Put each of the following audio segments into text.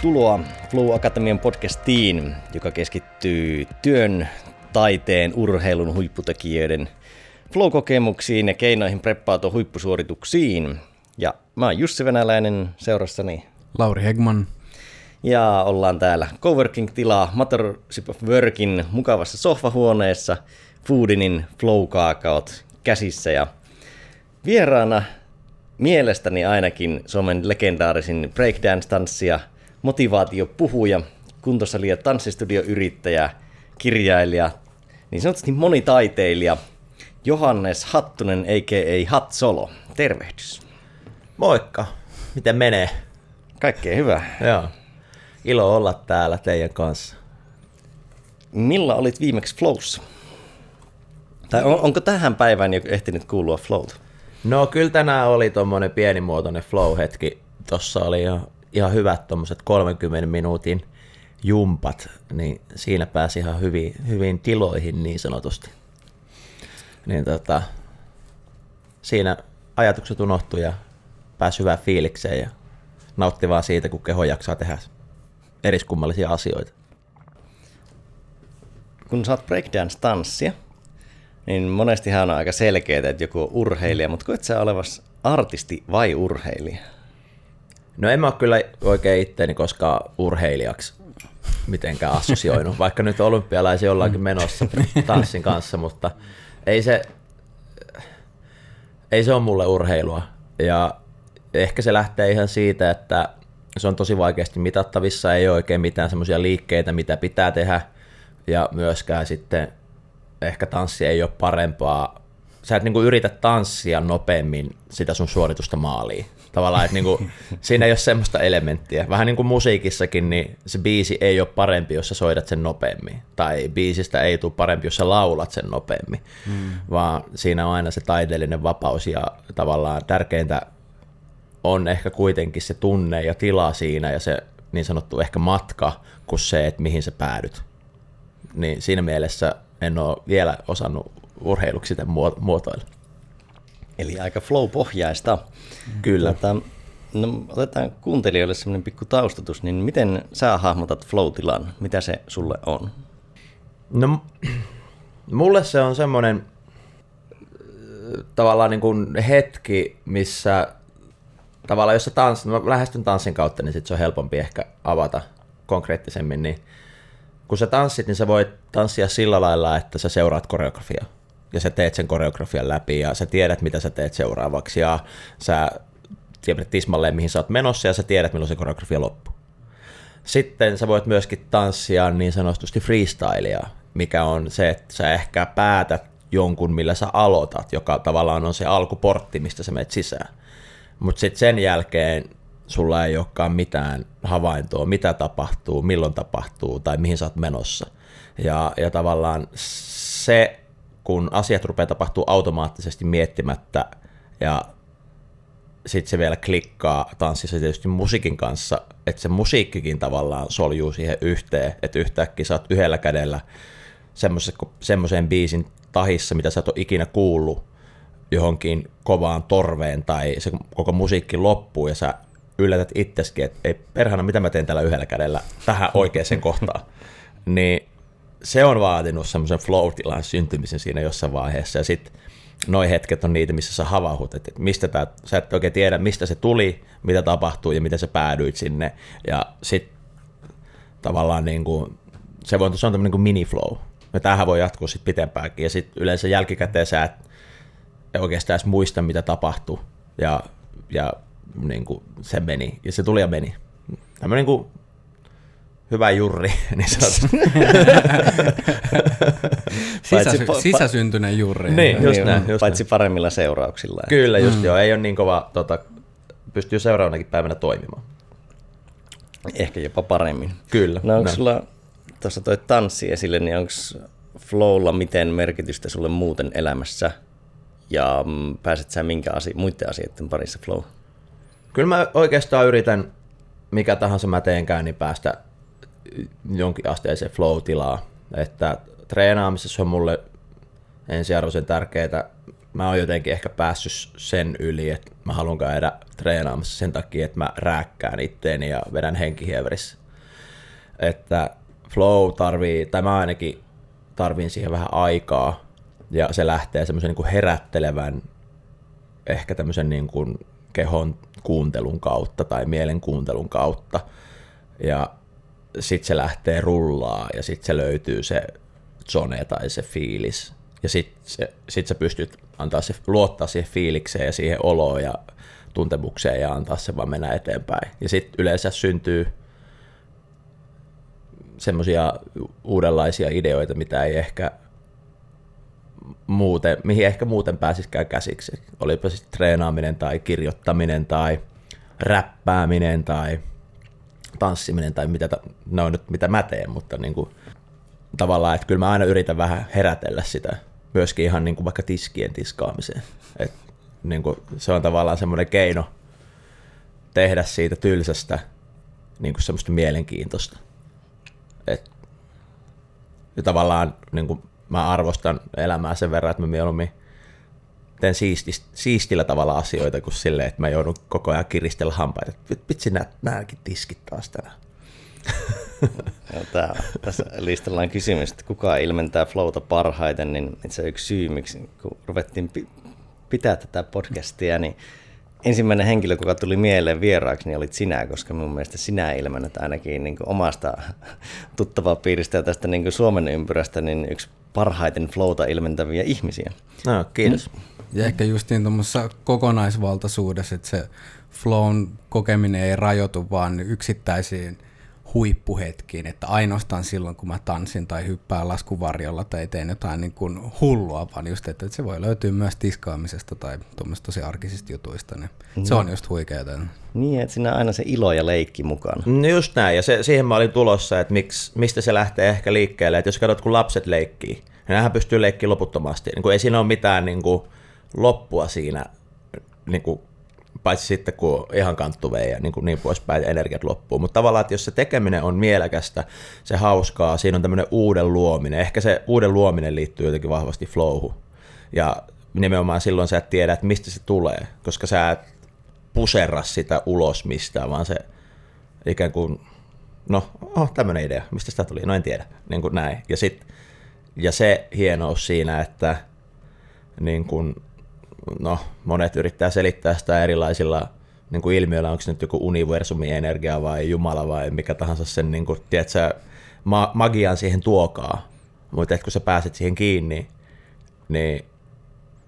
Tervetuloa Flow Akatemian podcastiin, joka keskittyy työn, taiteen, urheilun huipputekijöiden flow-kokemuksiin ja keinoihin preppautua huippusuorituksiin. Ja mä oon Jussi Venäläinen seurassani. Lauri Hegman. Ja ollaan täällä Coworking-tilaa Motorship of Workin mukavassa sohvahuoneessa Foodinin flow käsissä ja vieraana mielestäni ainakin Suomen legendaarisin breakdance-tanssia, motivaatiopuhuja, kuntosali- ja tanssistudioyrittäjä, kirjailija, niin sanotusti monitaiteilija, Johannes Hattunen, a.k.a. Hatsolo. Tervehdys. Moikka. Miten menee? Kaikkea hyvää. Joo. Ilo olla täällä teidän kanssa. Millä olit viimeksi Flowssa? Tai on, onko tähän päivään jo ehtinyt kuulua Flowta? No kyllä tänään oli tuommoinen pienimuotoinen flow-hetki. Tuossa oli jo ihan hyvät tuommoiset 30 minuutin jumpat, niin siinä pääsi ihan hyvin, hyvin tiloihin niin sanotusti. Niin tota, siinä ajatukset unohtu ja pääsi hyvään fiilikseen ja nautti vaan siitä, kun keho jaksaa tehdä eriskummallisia asioita. Kun oot breakdance-tanssia, niin monestihan on aika selkeää, että joku on urheilija, mutta koet sä olevas artisti vai urheilija? No en mä ole kyllä oikein itteeni koskaan urheilijaksi mitenkään assosioinut, vaikka nyt olympialaisia ollaankin menossa tanssin kanssa, mutta ei se, ei se ole mulle urheilua. Ja ehkä se lähtee ihan siitä, että se on tosi vaikeasti mitattavissa, ei ole oikein mitään semmoisia liikkeitä, mitä pitää tehdä, ja myöskään sitten ehkä tanssi ei ole parempaa. Sä et niinku yritä tanssia nopeammin sitä sun suoritusta maaliin. Tavallaan, että niinku, siinä ei ole semmoista elementtiä. Vähän niin kuin musiikissakin, niin se biisi ei ole parempi, jos sä soidat sen nopeammin. Tai biisistä ei tule parempi, jos sä laulat sen nopeammin. Hmm. Vaan siinä on aina se taiteellinen vapaus ja tavallaan tärkeintä on ehkä kuitenkin se tunne ja tila siinä ja se niin sanottu ehkä matka kuin se, että mihin sä päädyt. Niin siinä mielessä en ole vielä osannut urheiluksi sitä muotoilla. Eli aika flow-pohjaista. Kyllä. Tota, no, otetaan kuuntelijoille semmoinen pikku taustatus, niin miten sä hahmotat flow-tilan? Mitä se sulle on? No, mulle se on semmoinen tavallaan niin kuin hetki, missä tavallaan jos sä tanssit, mä lähestyn tanssin kautta, niin sit se on helpompi ehkä avata konkreettisemmin, niin kun sä tanssit, niin sä voit tanssia sillä lailla, että sä seuraat koreografiaa ja sä teet sen koreografian läpi ja sä tiedät, mitä sä teet seuraavaksi ja sä tiedät tismalleen, mihin sä oot menossa ja sä tiedät, milloin se koreografia loppuu. Sitten sä voit myöskin tanssia niin sanotusti freestylia, mikä on se, että sä ehkä päätät jonkun, millä sä aloitat, joka tavallaan on se alkuportti, mistä sä menet sisään. Mutta sitten sen jälkeen sulla ei olekaan mitään havaintoa, mitä tapahtuu, milloin tapahtuu tai mihin sä oot menossa. Ja, ja tavallaan se, kun asiat rupeaa tapahtuu automaattisesti miettimättä ja sitten se vielä klikkaa tanssissa tietysti musiikin kanssa, että se musiikkikin tavallaan soljuu siihen yhteen, että yhtäkkiä sä oot yhdellä kädellä semmoisen biisin tahissa, mitä sä et ole ikinä kuullut johonkin kovaan torveen tai se koko musiikki loppuu ja sä yllätät itseskin, että ei perhana, mitä mä teen tällä yhdellä kädellä tähän oikeaan kohtaan. Niin se on vaatinut semmoisen flow-tilan syntymisen siinä jossain vaiheessa. Ja sitten noi hetket on niitä, missä sä havahut, että mistä tää, sä et oikein tiedä, mistä se tuli, mitä tapahtuu ja miten sä päädyit sinne. Ja sitten tavallaan niin kuin, se, voi, se on tämmöinen niin mini-flow. Ja tämähän voi jatkua sitten pitempäänkin. Ja sitten yleensä jälkikäteen sä et oikeastaan edes muista, mitä tapahtui. Ja, ja niin kuin se meni, ja se tuli ja meni. Tämmöinen kuin hyvä jurri, niin Sisä, sisäsyntyinen jurri. Niin, just niin, näin. Just paitsi näin. paremmilla seurauksilla. Kyllä, just mm. joo. Ei ole niin kova, tota, pystyy seuraavanakin päivänä toimimaan. Ehkä jopa paremmin. Kyllä. No onko sulla, tuossa toi tanssi esille, niin onko flowlla miten merkitystä sulle muuten elämässä? Ja mm, pääset sä minkä asia, muiden asioiden parissa flow? Kyllä mä oikeastaan yritän, mikä tahansa mä teenkään, niin päästä jonkin asteeseen flow-tilaa. Että treenaamisessa on mulle ensiarvoisen tärkeää mä oon jotenkin ehkä päässyt sen yli, että mä haluan käydä treenaamassa sen takia, että mä rääkkään itteeni ja vedän henkihieverissä. Että flow tarvii, tai mä ainakin tarviin siihen vähän aikaa, ja se lähtee semmoisen niin herättelevän, ehkä tämmöisen niin kuin kehon kuuntelun kautta tai mielen kuuntelun kautta. Ja sitten se lähtee rullaa ja sitten se löytyy se zone tai se fiilis. Ja sitten sit sä pystyt antaa se, luottaa siihen fiilikseen ja siihen oloon ja tuntemukseen ja antaa se vaan mennä eteenpäin. Ja sitten yleensä syntyy semmoisia uudenlaisia ideoita, mitä ei ehkä muuten, mihin ehkä muuten pääsisikään käsiksi. Olipa siis treenaaminen tai kirjoittaminen tai räppääminen tai tanssiminen tai mitä, ne on nyt mitä mä teen, mutta niin kuin, tavallaan, että kyllä mä aina yritän vähän herätellä sitä myöskin ihan niin kuin vaikka tiskien tiskaamiseen. Et, niin kuin, se on tavallaan semmoinen keino tehdä siitä tylsästä niin kuin semmoista mielenkiintoista. Et, ja tavallaan niin kuin, mä arvostan elämää sen verran, että mä mieluummin teen siisti, siistillä tavalla asioita kuin silleen, että mä joudun koko ajan kiristellä hampaita. Vitsi, nämäkin tiskit taas tänään. Joo, tää, tässä listalla on kysymys, että kuka ilmentää flowta parhaiten, niin se yksi syy, miksi kun ruvettiin pitää tätä podcastia, niin ensimmäinen henkilö, joka tuli mieleen vieraaksi, niin olit sinä, koska mun mielestä sinä ilmennät ainakin niin omasta tuttavaa piiristä ja tästä niin Suomen ympyrästä niin yksi parhaiten flowta ilmentäviä ihmisiä. No, kiitos. Mm. Ja ehkä justiin tuommoisessa kokonaisvaltaisuudessa, että se flown kokeminen ei rajoitu vaan yksittäisiin – huippuhetkiin, että ainoastaan silloin, kun mä tanssin tai hyppään laskuvarjolla tai teen jotain niin kuin hullua, vaan just, että se voi löytyä myös tiskaamisesta tai tuommoista tosi arkisista jutuista, niin no. se on just huikeaa. Niin, että siinä on aina se ilo ja leikki mukana. No just näin, ja se, siihen mä olin tulossa, että miksi, mistä se lähtee ehkä liikkeelle, että jos katsot, kun lapset leikkii, niin nämähän pystyy leikkiä loputtomasti, niin kuin ei siinä ole mitään niin kuin, loppua siinä niin kuin paitsi sitten kun ihan kanttuvee ja niin, kuin niin poispäin, energiat loppuu. Mutta tavallaan, että jos se tekeminen on mielekästä, se hauskaa, siinä on tämmöinen uuden luominen. Ehkä se uuden luominen liittyy jotenkin vahvasti flowhu. Ja nimenomaan silloin sä et tiedä, että mistä se tulee, koska sä et puserra sitä ulos mistään, vaan se ikään kuin, no, oh, tämmöinen idea, mistä sitä tuli, no en tiedä, niin kuin näin. Ja, sit, ja se hienous siinä, että niin kuin, no, monet yrittää selittää sitä erilaisilla niin kuin ilmiöillä, onko se nyt joku universumi energia vai Jumala vai mikä tahansa sen, niin kuin, tiedätkö, ma- magian siihen tuokaa. Mutta kun sä pääset siihen kiinni, niin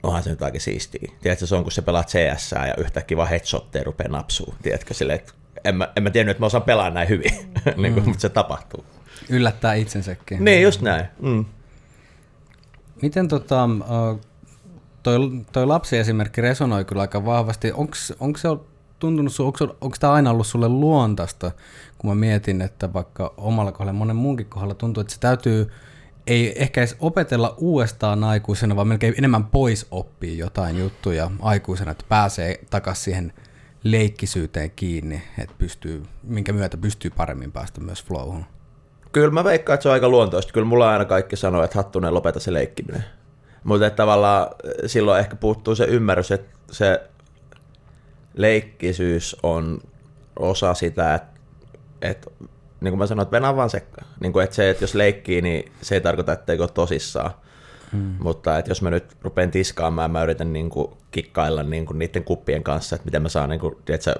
onhan se nyt aika siistiä. Tiedätkö, se on kun sä pelaat CS ja yhtäkkiä vaan headshotteja rupeaa napsuu. Tiedätkö, sille, että en mä, en mä tiennyt, että mä osaan pelaa näin hyvin, niin kuin, mm. mutta se tapahtuu. Yllättää itsensäkin. Niin, just näin. Mm. Miten tota, toi, toi lapsiesimerkki resonoi kyllä aika vahvasti. Onko se tuntunut, onko tämä aina ollut sulle luontaista, kun mä mietin, että vaikka omalla kohdalla monen muunkin kohdalla tuntuu, että se täytyy ei ehkä edes opetella uudestaan aikuisena, vaan melkein enemmän pois oppii jotain juttuja aikuisena, että pääsee takaisin siihen leikkisyyteen kiinni, että pystyy, minkä myötä pystyy paremmin päästä myös flowhun. Kyllä mä veikkaan, että se on aika luontoista. Kyllä mulla aina kaikki sanoo, että hattunen lopeta se leikkiminen. Mutta tavallaan silloin ehkä puuttuu se ymmärrys, että se leikkisyys on osa sitä, että, että niin kuin mä sanoin, että venä vaan sekka. Niin kuin, että se, että jos leikkii, niin se ei tarkoita, etteikö tosissaan. Hmm. Mutta että jos mä nyt rupean tiskaamaan, mä yritän niin kuin kikkailla niin kuin niiden kuppien kanssa, että miten mä saan niin kuin, tiedätkö,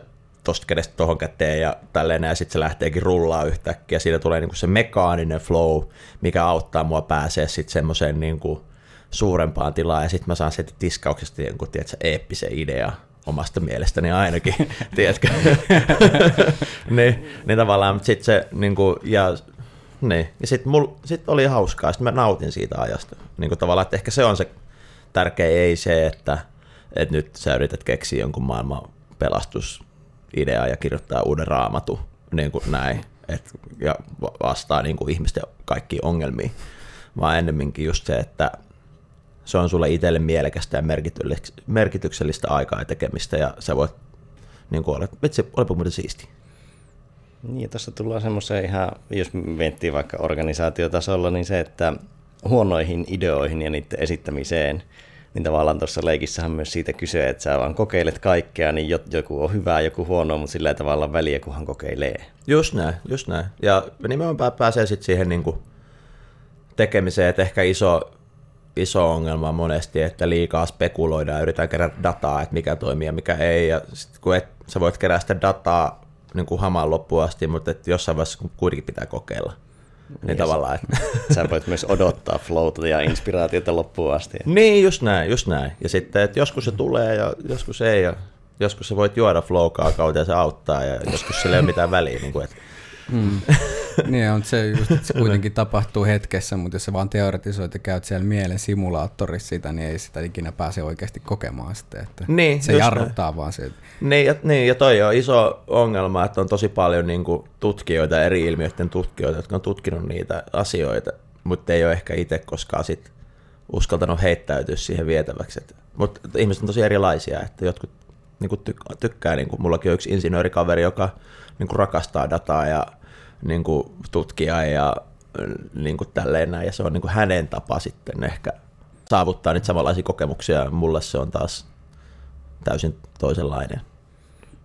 tosta kädestä tohon käteen ja tälleen, ja sitten se lähteekin rullaa yhtäkkiä. Siitä tulee niin kuin se mekaaninen flow, mikä auttaa mua pääsee sitten semmoiseen niin kuin suurempaan tilaan ja sitten mä saan sieltä tiskauksesta jonkun tiedätkö, eeppisen idea omasta mielestäni ainakin, tiedätkö? niin, niin tavallaan sitten se, niin kuin, ja, niin, ja sitten sit oli hauskaa, sitten mä nautin siitä ajasta. Niin kuin tavallaan, että ehkä se on se tärkeä, ei se, että, että nyt sä yrität keksiä jonkun maailman pelastusideaa ja kirjoittaa uuden raamatu, niin kuin näin, et, ja vastaa niin kuin ihmisten kaikkiin ongelmiin, vaan ennemminkin just se, että se on sulle itselle mielekästä ja merkityksellistä aikaa ja tekemistä ja sä voit niin kuin olla, vitsi, olipa muuten siisti. Niin, tuossa tullaan semmoiseen ihan, jos miettii vaikka organisaatiotasolla, niin se, että huonoihin ideoihin ja niiden esittämiseen, Niin tavallaan tuossa leikissähän myös siitä kyse, että sä vaan kokeilet kaikkea, niin joku on hyvää, joku huono, mutta sillä tavalla väliä, kunhan kokeilee. Just näin, just näin. Ja nimenomaan pääsee sitten siihen niin kuin tekemiseen, että ehkä iso, iso ongelma on monesti, että liikaa spekuloidaan ja yritetään kerätä dataa, että mikä toimii ja mikä ei. Ja sitten kun et, sä voit kerätä sitä dataa niin kuin hamaan loppuun asti, mutta et jossain vaiheessa kuitenkin pitää kokeilla. Niin yes. tavallaan, että... Sä voit myös odottaa flowta ja inspiraatiota loppuun asti. Niin, just näin, just näin. Ja sitten, että joskus se tulee ja joskus ei. Ja joskus sä voit juoda flow kautta ja se auttaa ja joskus sillä ei ole mitään väliä. Niin kuin, että Mm. niin on se, just, se kuitenkin tapahtuu hetkessä, mutta jos sä vaan teoretisoit ja käyt siellä mielen simulaattorissa sitä, niin ei sitä ikinä pääse oikeasti kokemaan sitten. Että niin, se jarruttaa ne. vaan se. Niin ja, niin, ja toi on iso ongelma, että on tosi paljon niin kuin, tutkijoita, eri ilmiöiden tutkijoita, jotka on tutkinut niitä asioita, mutta ei ole ehkä itse koskaan sit uskaltanut heittäytyä siihen vietäväksi. Mutta ihmiset on tosi erilaisia, että jotkut niin kuin tykkää, niin kuin, mullakin on yksi insinöörikaveri, joka niin kuin rakastaa dataa ja niin kuin tutkia ja niin kuin tälleen näin, ja se on niin kuin hänen tapa sitten ehkä saavuttaa niitä samanlaisia kokemuksia, mulle se on taas täysin toisenlainen.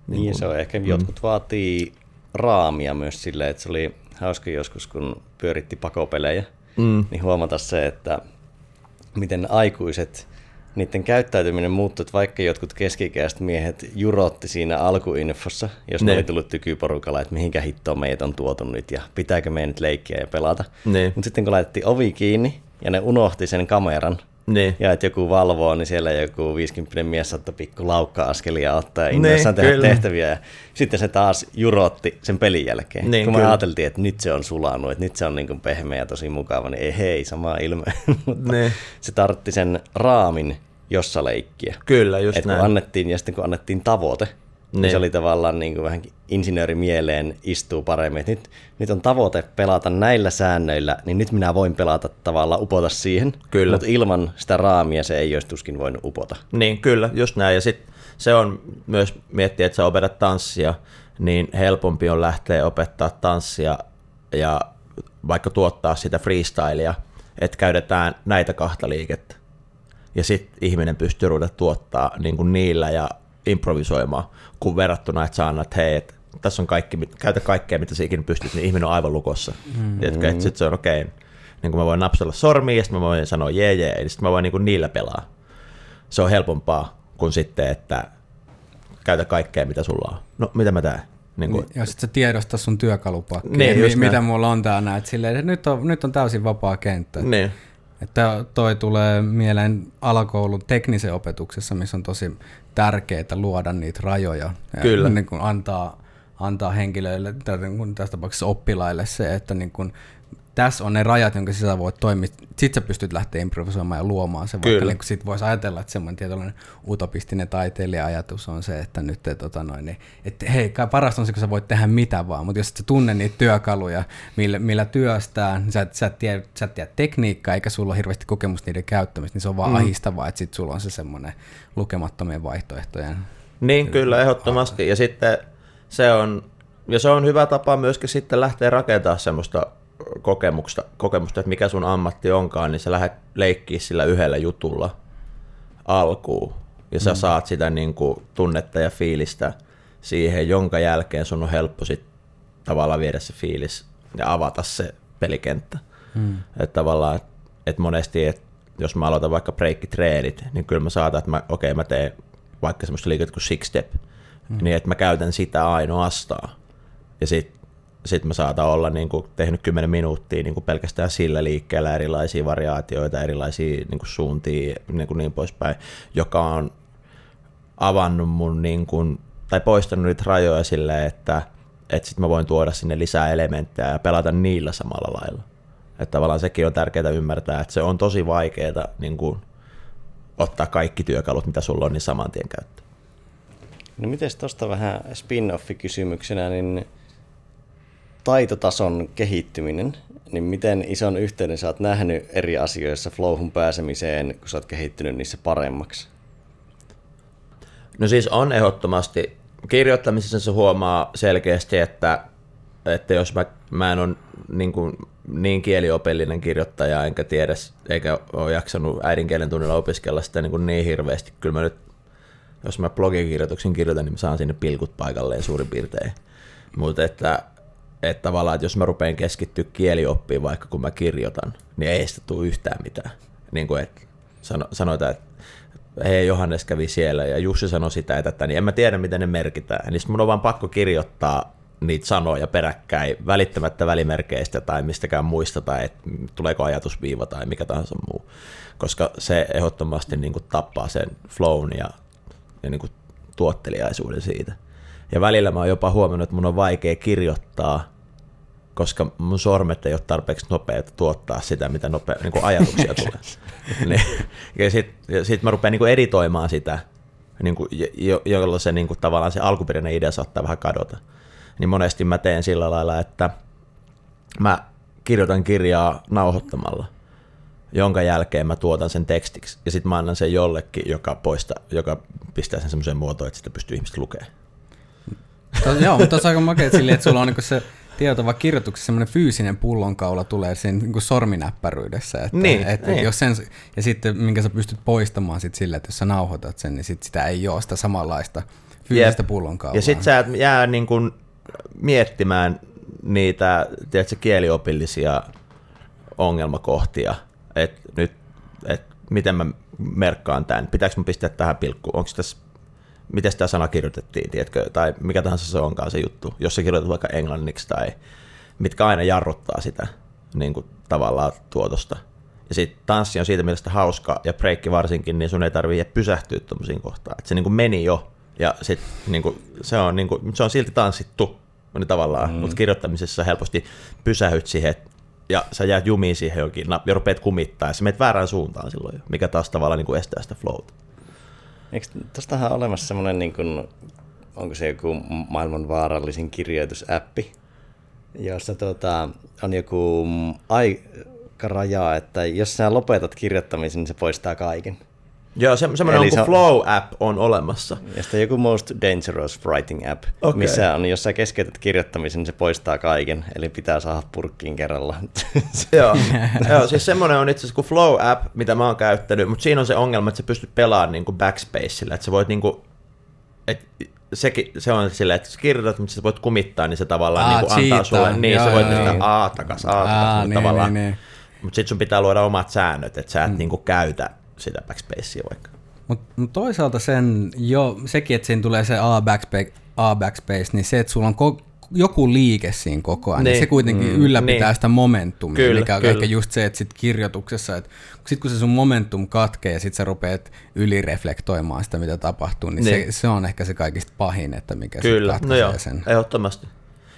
Niin, niin kun, se on ehkä, mm. jotkut vaatii raamia myös silleen, että se oli hauska joskus, kun pyöritti pakopelejä, mm. niin huomata se, että miten aikuiset niiden käyttäytyminen muuttui, että vaikka jotkut keskikäiset miehet jurotti siinä alkuinfossa, jos ne, ne oli tullut tykyporukalla, että mihinkä hittoon meidät on tuotu nyt ja pitääkö meidän nyt leikkiä ja pelata. Mutta sitten kun laitettiin ovi kiinni ja ne unohti sen kameran, niin. Ja että joku valvoo, niin siellä joku 50 mies saattaa pikku laukka-askelia ottaa ja innoissaan niin, tehdä kyllä. tehtäviä. Ja sitten se taas jurotti sen pelin jälkeen. Niin, kun me ajateltiin, että nyt se on sulanut, että nyt se on niin kuin pehmeä ja tosi mukava, niin ei hei, sama ilme. Mutta niin. se tartti sen raamin, jossa leikkiä. Kyllä, just Et näin. Kun annettiin, ja sitten kun annettiin tavoite, niin, niin se oli tavallaan niin kuin vähän insinöörimieleen istuu paremmin. Et nyt, nyt on tavoite pelata näillä säännöillä, niin nyt minä voin pelata tavallaan upota siihen. Kyllä. Mutta ilman sitä raamia se ei olisi tuskin voinut upota. Niin, kyllä, just näin. Ja sitten se on myös miettiä, että sä opetat tanssia, niin helpompi on lähteä opettaa tanssia ja vaikka tuottaa sitä freestylia, että käytetään näitä kahta liikettä ja sitten ihminen pystyy ruveta tuottaa niin kuin niillä ja improvisoimaan, kun verrattuna, että sä annat, hei, et, tässä on kaikki, käytä kaikkea, mitä sä ikinä pystyt, niin ihminen on aivan lukossa. Mm-hmm. Että sitten se on okei, okay. niin kuin mä voin napsella sormiin ja sitten mä voin sanoa jee jee, ja sitten mä voin niin kuin niillä pelaa. Se on helpompaa kuin sitten, että käytä kaikkea, mitä sulla on. No, mitä mä teen? Niin kuin, ja sitten sä tiedostaa sun työkalupakki, niin, mi- mitä mulla on tää näet silleen, että nyt on, nyt on täysin vapaa kenttä. Niin. Että toi tulee mieleen alakoulun teknisen opetuksessa, missä on tosi tärkeää luoda niitä rajoja. Kyllä. Ja niin kuin antaa, antaa henkilöille, tai niin tässä tapauksessa oppilaille se, että niin kuin tässä on ne rajat, jonka sisällä voit toimia. Sitten sä pystyt lähteä improvisoimaan ja luomaan sen, vaikka niin sit voisi ajatella, että semmoinen tietynlainen utopistinen taiteilija-ajatus on se, että nyt, tota noin, niin, että hei, parasta on se, kun sä voit tehdä mitä vaan, mutta jos et sä tunne niitä työkaluja, millä, millä työstää, niin sä, et, sä, et tiedä, sä et tiedä tekniikkaa, eikä sulla ole hirveästi kokemusta niiden käyttämistä, niin se on vaan mm. ahistavaa, että sit sulla on se semmoinen lukemattomien vaihtoehtojen. Niin, kyllä, ehdottomasti. Ja sitten se on, ja se on hyvä tapa myöskin sitten lähteä rakentamaan semmoista kokemusta, kokemusta, että mikä sun ammatti onkaan, niin sä lähdet leikkiä sillä yhdellä jutulla alkuun. Ja sä mm. saat sitä niin kuin, tunnetta ja fiilistä siihen, jonka jälkeen sun on helppo sit tavallaan viedä se fiilis ja avata se pelikenttä. Mm. Että tavallaan, että monesti, että jos mä aloitan vaikka breikkitreenit, niin kyllä mä saatan, että mä, okei, okay, mä teen vaikka semmoista liikettä kuin six step, mm. niin että mä käytän sitä ainoastaan. Ja sitten sitten mä saatan olla niin kuin, tehnyt 10 minuuttia niin kuin pelkästään sillä liikkeellä erilaisia variaatioita, erilaisia niin kuin, suuntia niin, kuin niin poispäin, joka on avannut mun niin kuin, tai poistanut niitä rajoja silleen, että, että sitten mä voin tuoda sinne lisää elementtejä ja pelata niillä samalla lailla. Että tavallaan sekin on tärkeää ymmärtää, että se on tosi vaikeaa niin kuin, ottaa kaikki työkalut, mitä sulla on, niin saman tien käyttöön. No miten tuosta vähän spin-offi kysymyksenä, niin taitotason kehittyminen, niin miten ison yhteyden sä oot nähnyt eri asioissa flowhun pääsemiseen, kun sä oot kehittynyt niissä paremmaksi? No siis on ehdottomasti. Kirjoittamisessa se huomaa selkeästi, että, että jos mä, mä en ole niin, kuin, niin kieliopillinen kirjoittaja, enkä tiedä, eikä ole jaksanut äidinkielen tunnilla opiskella sitä niin, kuin niin hirveästi, kyllä mä nyt, jos mä blogikirjoituksen kirjoitan, niin mä saan sinne pilkut paikalleen suurin piirtein. Mutta että, että tavallaan, että jos mä rupean keskittyä kielioppiin vaikka kun mä kirjoitan, niin ei sitä tule yhtään mitään. Niin kuin, että sano, sanotaan, että hei Johannes kävi siellä ja Jussi sanoi sitä ja tätä, niin en mä tiedä miten ne merkitään. Niin mun on vaan pakko kirjoittaa niitä sanoja peräkkäin välittämättä välimerkeistä tai mistäkään muista tai että tuleeko ajatusviiva tai mikä tahansa muu. Koska se ehdottomasti niin kuin tappaa sen flown ja, ja niin kuin tuotteliaisuuden siitä. Ja välillä mä oon jopa huomannut, että mun on vaikea kirjoittaa, koska mun sormet ei ole tarpeeksi nopeita tuottaa sitä, mitä nopea, niin kuin ajatuksia tulee. niin, ja sitten sit mä rupean niin kuin editoimaan sitä, niin kuin, jo, jolloin se niin kuin, tavallaan se alkuperäinen idea saattaa vähän kadota. Niin monesti mä teen sillä lailla, että mä kirjoitan kirjaa nauhoittamalla, jonka jälkeen mä tuotan sen tekstiksi, ja sitten mä annan sen jollekin, joka, poista, joka pistää sen semmoiseen muotoon, että sitä pystyy ihmiset lukemaan. To, joo, mutta on aika makea silleen, että sulla on niin se tietova kirjoituksessa semmoinen fyysinen pullonkaula tulee siinä niin sorminäppäryydessä. Että, niin, että niin. Jos sen, ja sitten minkä sä pystyt poistamaan sit sillä, että jos sä nauhoitat sen, niin sit sitä ei ole sitä samanlaista fyysistä Jep. pullonkaulaa. Ja sitten sä et jää niin kuin miettimään niitä tiedätkö, kieliopillisia ongelmakohtia, että nyt, että miten mä merkkaan tämän, pitääkö mä pistää tähän pilkkuun, onko tässä miten tämä sana kirjoitettiin, tiedätkö, tai mikä tahansa se onkaan se juttu, jos se kirjoitat vaikka englanniksi tai mitkä aina jarruttaa sitä niin kuin, tavallaan tuotosta. Ja sitten tanssi on siitä mielestä hauska, ja breikki varsinkin, niin sun ei tarvitse pysähtyä tuommoisiin kohtaan. Et se niin kuin meni jo, ja sit, niin kuin, se, on, niin kuin, se on silti tanssittu niin tavallaan, mm. mutta kirjoittamisessa helposti pysähyt siihen, ja sä jäät jumiin siihen jokin, ja rupeat kumittaa, ja sä menet väärään suuntaan silloin jo, mikä taas tavallaan niin kuin estää sitä flowta. Eikö tuostahan olemassa semmoinen, niin kuin, onko se joku maailman vaarallisin kirjoitusäppi, jossa tota, on joku aikaraja, että jos sä lopetat kirjoittamisen, niin se poistaa kaiken. Joo, se, semmoinen on, se on Flow-app on olemassa. Ja sitten joku Most Dangerous Writing App, okay. missä on, jos sä keskeytät kirjoittamisen, niin se poistaa kaiken, eli pitää saada purkkiin kerralla. Joo, Joo siis semmoinen on itse asiassa kuin Flow-app, mitä mä oon käyttänyt, mutta siinä on se ongelma, että sä pystyt pelaamaan niin kuin backspacella, että sä voit niin kuin, että sekin, se on silleen, että sä kirjoitat, mutta sä voit kumittaa, niin se tavallaan Aa, niin kuin antaa sulle, niin joo, sä voit joo, niin. A takas, A takas, niin, tavallaan. Niin, niin. Mutta sitten sun pitää luoda omat säännöt, että sä et mm. niin kuin käytä sitä backspacea vaikka. Mutta mut toisaalta sen jo, sekin, että siinä tulee se A backspace, A backspace, niin se, että sulla on ko- joku liike siinä koko ajan, niin, niin se kuitenkin mm, ylläpitää niin. sitä momentumia, kyllä, mikä on kyllä. ehkä just se, että sit kirjoituksessa, että sit kun se sun momentum katkee ja sit sä rupeat ylireflektoimaan sitä, mitä tapahtuu, niin, niin. Se, se on ehkä se kaikista pahin, että mikä kyllä. se no joo, sen. ehdottomasti.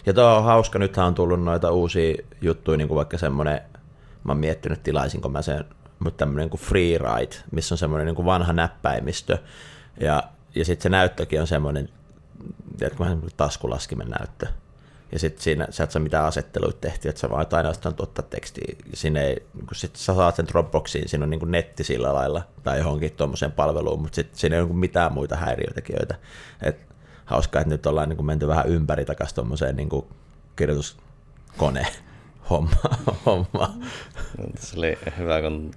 Ja tuo on hauska, nythän on tullut noita uusia juttuja, niin kuin vaikka semmoinen, mä oon miettinyt tilaisinko mä sen mutta tämmöinen kuin Freeride, missä on semmoinen niin kuin vanha näppäimistö, ja, ja sitten se näyttökin on semmoinen, tiedätkö, vähän taskulaskimen näyttö. Ja sitten siinä sä et saa mitään asetteluita tehty, että sä voit ainoastaan tuottaa tekstiä. Sinne ei, kun sit sä saat sen Dropboxiin, siinä on niin kuin netti sillä lailla, tai johonkin tuommoiseen palveluun, mutta sitten siinä ei ole mitään muita häiriötekijöitä. Et hauskaa, että nyt ollaan niin kuin menty vähän ympäri takaisin tuommoiseen niin kirjoituskone homma. homma. Se oli hyvä, kun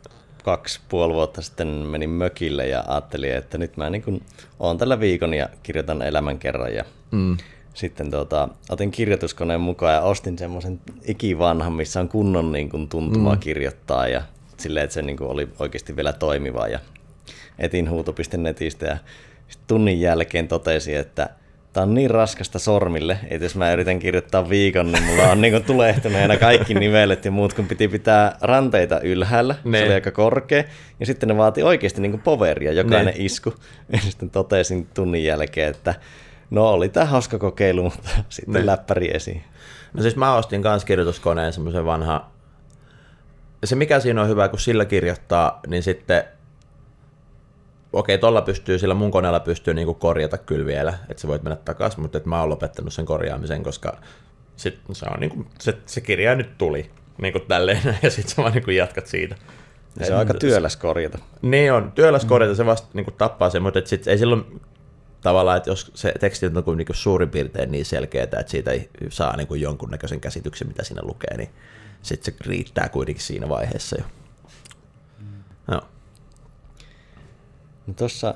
kaksi puoli vuotta sitten menin mökille ja ajattelin, että nyt mä niin kuin oon tällä viikon ja kirjoitan elämän kerran. Ja mm. Sitten tuota, otin kirjoituskoneen mukaan ja ostin semmoisen ikivanhan, missä on kunnon niin kuin tuntumaa mm. kirjoittaa ja silleen, että se niin kuin oli oikeasti vielä toimiva. Ja etin huuto.netistä ja tunnin jälkeen totesin, että – Tämä on niin raskasta sormille, että jos mä yritän kirjoittaa viikon, niin mulla on niin tulehtuneena kaikki nivelet ja muut, kun piti pitää ranteita ylhäällä, ne. se oli aika korkea, ja sitten ne vaati oikeasti niin poveria, jokainen ne. isku. Ja sitten totesin tunnin jälkeen, että no oli tämä hauska kokeilu, mutta sitten ne. läppäri esiin. No siis mä ostin kanssa kirjoituskoneen semmoisen vanha, se mikä siinä on hyvä, kun sillä kirjoittaa, niin sitten okei, tuolla pystyy, sillä mun koneella pystyy niinku korjata kyllä vielä, että sä voit mennä takaisin, mutta et mä oon lopettanut sen korjaamisen, koska sit se, on niinku, se, se kirja nyt tuli niinku tälleen, ja sitten sä vaan niinku jatkat siitä. Ja se on aika työläs korjata. Niin on, työläs korjata, se vasta niinku tappaa sen, mutta sit ei silloin tavallaan, että jos se teksti on niin kuin suurin piirtein niin selkeää, että siitä ei saa niin kuin jonkunnäköisen käsityksen, mitä siinä lukee, niin sitten se riittää kuitenkin siinä vaiheessa jo. No. No Tuossa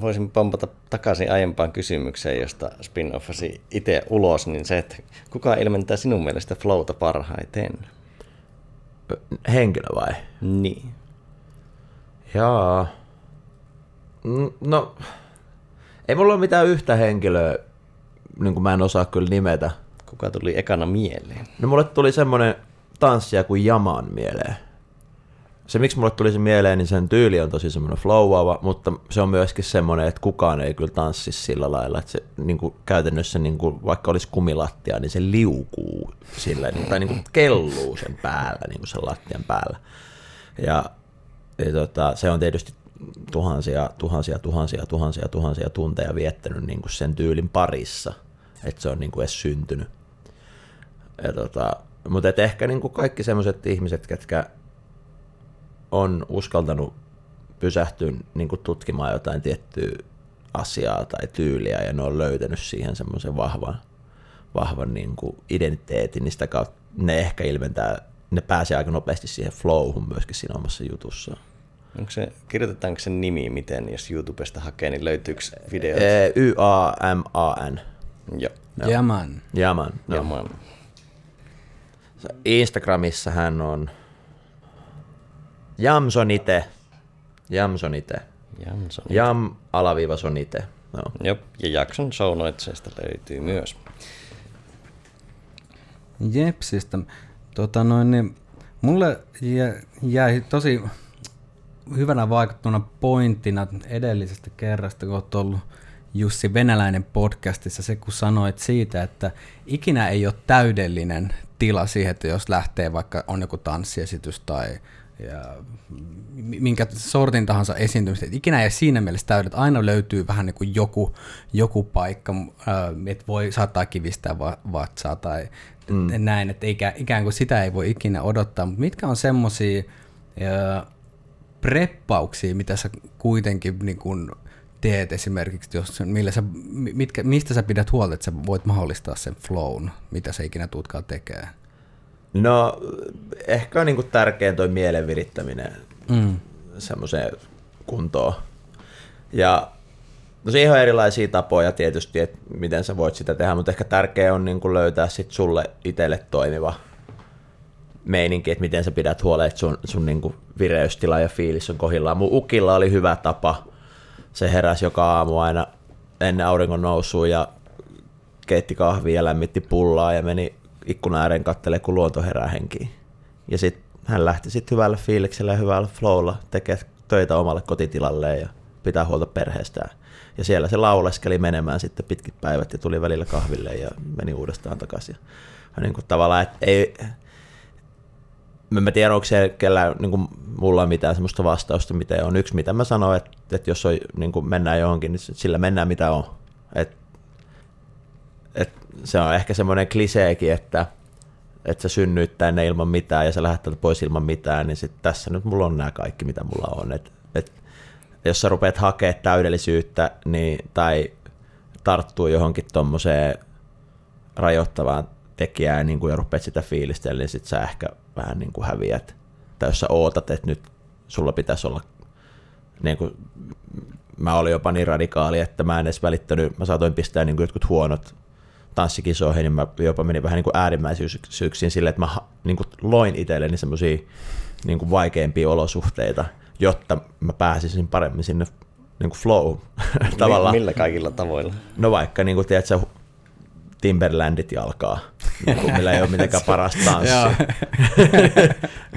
voisin pompata takaisin aiempaan kysymykseen, josta spin-offasi itse ulos, niin se, että kuka ilmentää sinun mielestä flowta parhaiten? Henkilö vai? Niin. Jaa. No, ei mulla ole mitään yhtä henkilöä, niin kuin mä en osaa kyllä nimetä. Kuka tuli ekana mieleen? No mulle tuli semmonen tanssija kuin Jaman mieleen. Se miksi mulle tuli se mieleen, niin sen tyyli on tosi semmoinen flowaava, mutta se on myöskin semmoinen, että kukaan ei kyllä tanssi sillä lailla, että se niin kuin käytännössä niin kuin, vaikka olisi kumilattia, niin se liukuu sillä, niin, tai niin kuin kelluu sen päällä, niin kuin sen lattian päällä. Ja, ja tota, se on tietysti tuhansia, tuhansia, tuhansia, tuhansia, tuhansia tunteja viettänyt niin kuin sen tyylin parissa, että se on niin kuin edes syntynyt. Ja tota, mutta ehkä niin kuin kaikki semmoiset ihmiset, ketkä on uskaltanut pysähtyä niin kuin tutkimaan jotain tiettyä asiaa tai tyyliä ja ne on löytänyt siihen semmoisen vahvan, vahvan niin kuin identiteetin, niin sitä kautta ne ehkä ilmentää, ne pääsee aika nopeasti siihen flowhun myöskin siinä omassa jutussaan. Onko se, kirjoitetaanko sen nimi miten, jos YouTubesta hakee, niin löytyykö videot? E- Y-A-M-A-N. Joo. Jaman. Jaman. No. Jaman. Instagramissa hän on Jamsonite. Jamsonite. Jansson. Jam alaviiva sonite. No. Jop, ja jakson show notesista löytyy myös. Jepsistä. Tota noin, niin mulle jä- jäi tosi hyvänä vaikuttuna pointtina edellisestä kerrasta, kun olet ollut Jussi Venäläinen podcastissa, se kun sanoit siitä, että ikinä ei ole täydellinen tila siihen, että jos lähtee vaikka on joku tanssiesitys tai ja minkä sortin tahansa esiintymistä, että ikinä ei siinä mielessä täydet, aina löytyy vähän niin kuin joku, joku paikka, että voi saattaa kivistää va- vatsaa tai mm. näin, että ikään, ikään kuin sitä ei voi ikinä odottaa, mutta mitkä on semmoisia preppauksia, mitä sä kuitenkin niin kuin teet esimerkiksi, jos, millä sä, mitkä, mistä sä pidät huolta, että sä voit mahdollistaa sen flown, mitä sä ikinä tuutkaan tekee? No, ehkä on niin kuin tärkein toi mielen virittäminen Mm. semmoiseen kuntoon. Ja no siihen on erilaisia tapoja tietysti, että miten sä voit sitä tehdä, mutta ehkä tärkeä on niin kuin löytää sit sulle itselle toimiva meininki, että miten sä pidät huolen, että sun, sun niin kuin vireystila ja fiilis on kohillaan. Mun ukilla oli hyvä tapa. Se heräsi joka aamu aina ennen auringon nousua ja keitti kahvia ja lämmitti pullaa ja meni ikkunan ääreen kattelemaan, kun luonto herää henkiin. Ja sitten hän lähti sitten hyvällä fiiliksellä ja hyvällä flowlla tekemään töitä omalle kotitilalleen ja pitää huolta perheestään. Ja siellä se lauleskeli menemään sitten pitkit päivät ja tuli välillä kahville ja meni uudestaan takaisin. Ja niin kuin tavallaan, että ei, mä en tiedä, onko se kellään niin kuin mulla on mitään semmoista vastausta, mitä on. Yksi, mitä mä sanoin, että, että jos on, niin kuin mennään johonkin, niin sillä mennään mitä on. Se on ehkä semmoinen kliseekin, että, että sä synnyit tänne ilman mitään ja sä lähdet pois ilman mitään, niin sit tässä nyt mulla on nämä kaikki, mitä mulla on. Et, et, jos sä rupeat hakemaan täydellisyyttä niin, tai tarttuu johonkin tommoseen rajoittavaan tekijään niin kuin, ja rupeat sitä fiilistellä, niin sit sä ehkä vähän niin kuin häviät. Tai jos sä ootat, että nyt sulla pitäisi olla, niin kuin, mä olin jopa niin radikaali, että mä en edes välittänyt, mä saatoin pistää niin kuin jotkut huonot tanssikisoihin, niin mä jopa menin vähän niin kuin äärimmäisyyksiin silleen, että mä niin kuin loin itselleni semmoisia niin kuin vaikeimpia olosuhteita, jotta mä pääsisin paremmin sinne niin kuin flow tavallaan. Millä kaikilla tavoilla? No vaikka, niin kuin, tiedät, sä, Timberlandit jalkaa, niin kuin, millä ei ole mitenkään parasta tanssia.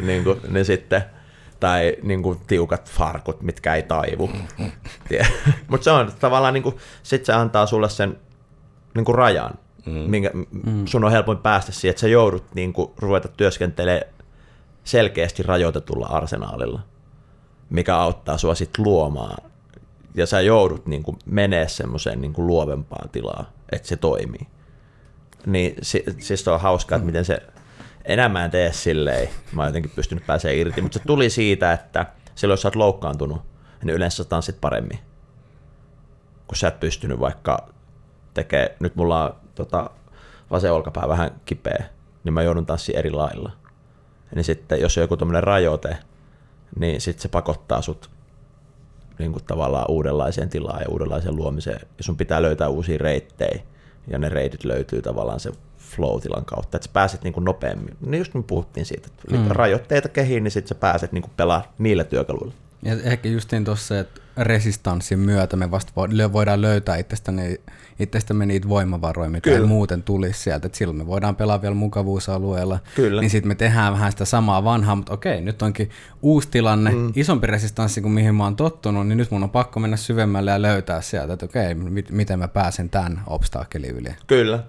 niin, kuin, niin sitten, tai niin kuin, tiukat farkut, mitkä ei taivu. Mutta se on tavallaan, niin kuin, sit se antaa sulle sen niin kuin rajan, mm. minkä mm. sun on helpoin päästä siihen, että sä joudut niin kuin, ruveta työskentelemään selkeästi rajoitetulla arsenaalilla, mikä auttaa sua sit luomaan. Ja sä joudut niin kuin, menee semmoiseen niin luovempaan tilaan, että se toimii. Niin si- siis on hauskaa, että miten se, enää mä en tee silleen, mä oon jotenkin pystynyt pääsemään irti, mutta se tuli siitä, että silloin jos sä oot loukkaantunut, niin yleensä sä tanssit paremmin. kun sä et pystynyt vaikka tekee, nyt mulla on tota, vasen olkapää vähän kipeä, niin mä joudun tanssiin eri lailla. Niin sitten jos on joku tämmöinen rajoite, niin sitten se pakottaa sut niin kuin tavallaan uudenlaiseen tilaan ja uudenlaiseen luomiseen. Ja sun pitää löytää uusia reittejä, ja ne reitit löytyy tavallaan se flow-tilan kautta, että sä pääset niin kuin nopeammin. Niin just me puhuttiin siitä, että mm. rajoitteita kehiin, niin sitten sä pääset niin kuin pelaamaan niillä työkaluilla. Ja ehkä justiin tuossa, että resistanssin myötä me vasta voidaan löytää itsestämme, itsestämme niitä voimavaroja, mitä Kyllä. ei muuten tulisi sieltä. Et silloin me voidaan pelaa vielä mukavuusalueella. Kyllä. Niin sitten me tehdään vähän sitä samaa vanhaa, mutta okei, nyt onkin uusi tilanne, mm. isompi resistanssi kuin mihin mä oon tottunut, niin nyt mun on pakko mennä syvemmälle ja löytää sieltä, että okei, mit, miten mä pääsen tämän obstaakkelin yli. Kyllä.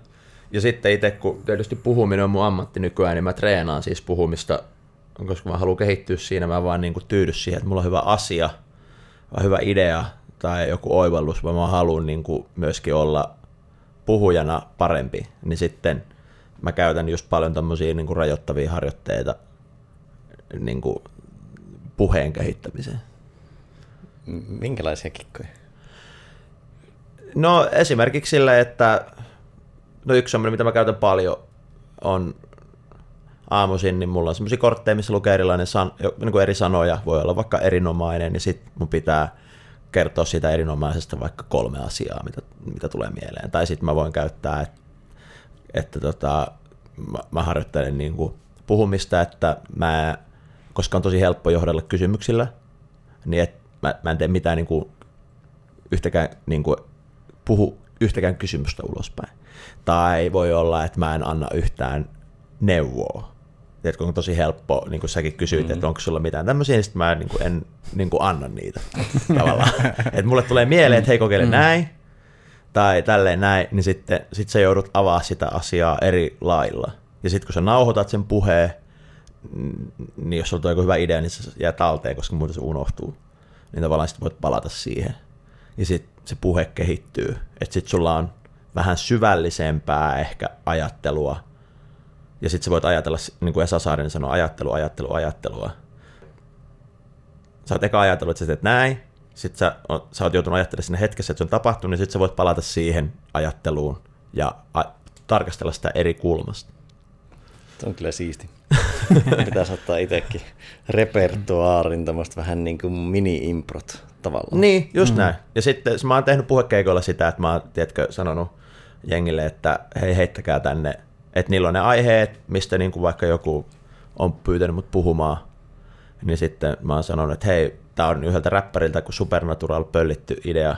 Ja sitten itse, kun tietysti puhuminen on mun ammatti nykyään, niin mä treenaan siis puhumista, koska mä haluan kehittyä siinä, mä vaan niin kuin tyydy siihen, että mulla on hyvä asia – hyvä idea tai joku oivallus, vaan mä haluan niin kuin myöskin olla puhujana parempi, niin sitten mä käytän just paljon tämmöisiä niin kuin rajoittavia harjoitteita niin kuin puheen kehittämiseen. Minkälaisia kikkoja? No esimerkiksi sille, että no yksi semmoinen, mitä mä käytän paljon, on aamuisin, niin mulla on semmoisia kortteja, missä lukee erilainen san, niin kuin eri sanoja, voi olla vaikka erinomainen, niin sitten mun pitää kertoa siitä erinomaisesta vaikka kolme asiaa, mitä, mitä tulee mieleen. Tai sitten mä voin käyttää, että, että tota, mä, mä harjoittelen niin kuin puhumista, että mä, koska on tosi helppo johdella kysymyksillä, niin et mä, mä en tee mitään niin kuin, yhtäkään niin kuin, puhu yhtäkään kysymystä ulospäin. Tai voi olla, että mä en anna yhtään neuvoa tiedätkö, on tosi helppo, niin kuin säkin kysyit, mm-hmm. että onko sulla mitään tämmöisiä, niin sitten mä niin kuin en niin kuin anna niitä tavallaan. että mulle tulee mieleen, että hei kokeile mm-hmm. näin, tai tälleen näin, niin sitten sit sä joudut avaa sitä asiaa eri lailla. Ja sitten kun sä nauhoitat sen puheen, niin jos sulla on joku hyvä idea, niin se jää talteen, koska muuten se unohtuu. Niin tavallaan sitten voit palata siihen. Ja sitten se puhe kehittyy. Että sitten sulla on vähän syvällisempää ehkä ajattelua ja sitten sä voit ajatella, niin kuin Esa Saarinen sanoi, ajattelu, ajattelu, ajattelua. Sä oot eka ajatellut, että sä teet näin, sitten sä, sä oot joutunut ajattelemaan sinne hetkessä, että se on tapahtunut, niin sitten sä voit palata siihen ajatteluun ja a- tarkastella sitä eri kulmasta. Se on kyllä siisti. Pitäisi ottaa itsekin repertoaarin tämmöistä vähän niin kuin mini-improt tavallaan. Niin, just mm. näin. Ja sitten mä oon tehnyt puhekeikoilla sitä, että mä oon, tiedätkö, sanonut jengille, että hei, heittäkää tänne että niillä on ne aiheet, mistä niin kuin vaikka joku on pyytänyt mut puhumaan, niin sitten mä oon sanonut, että hei, tää on yhdeltä räppäriltä kuin Supernatural pöllitty idea,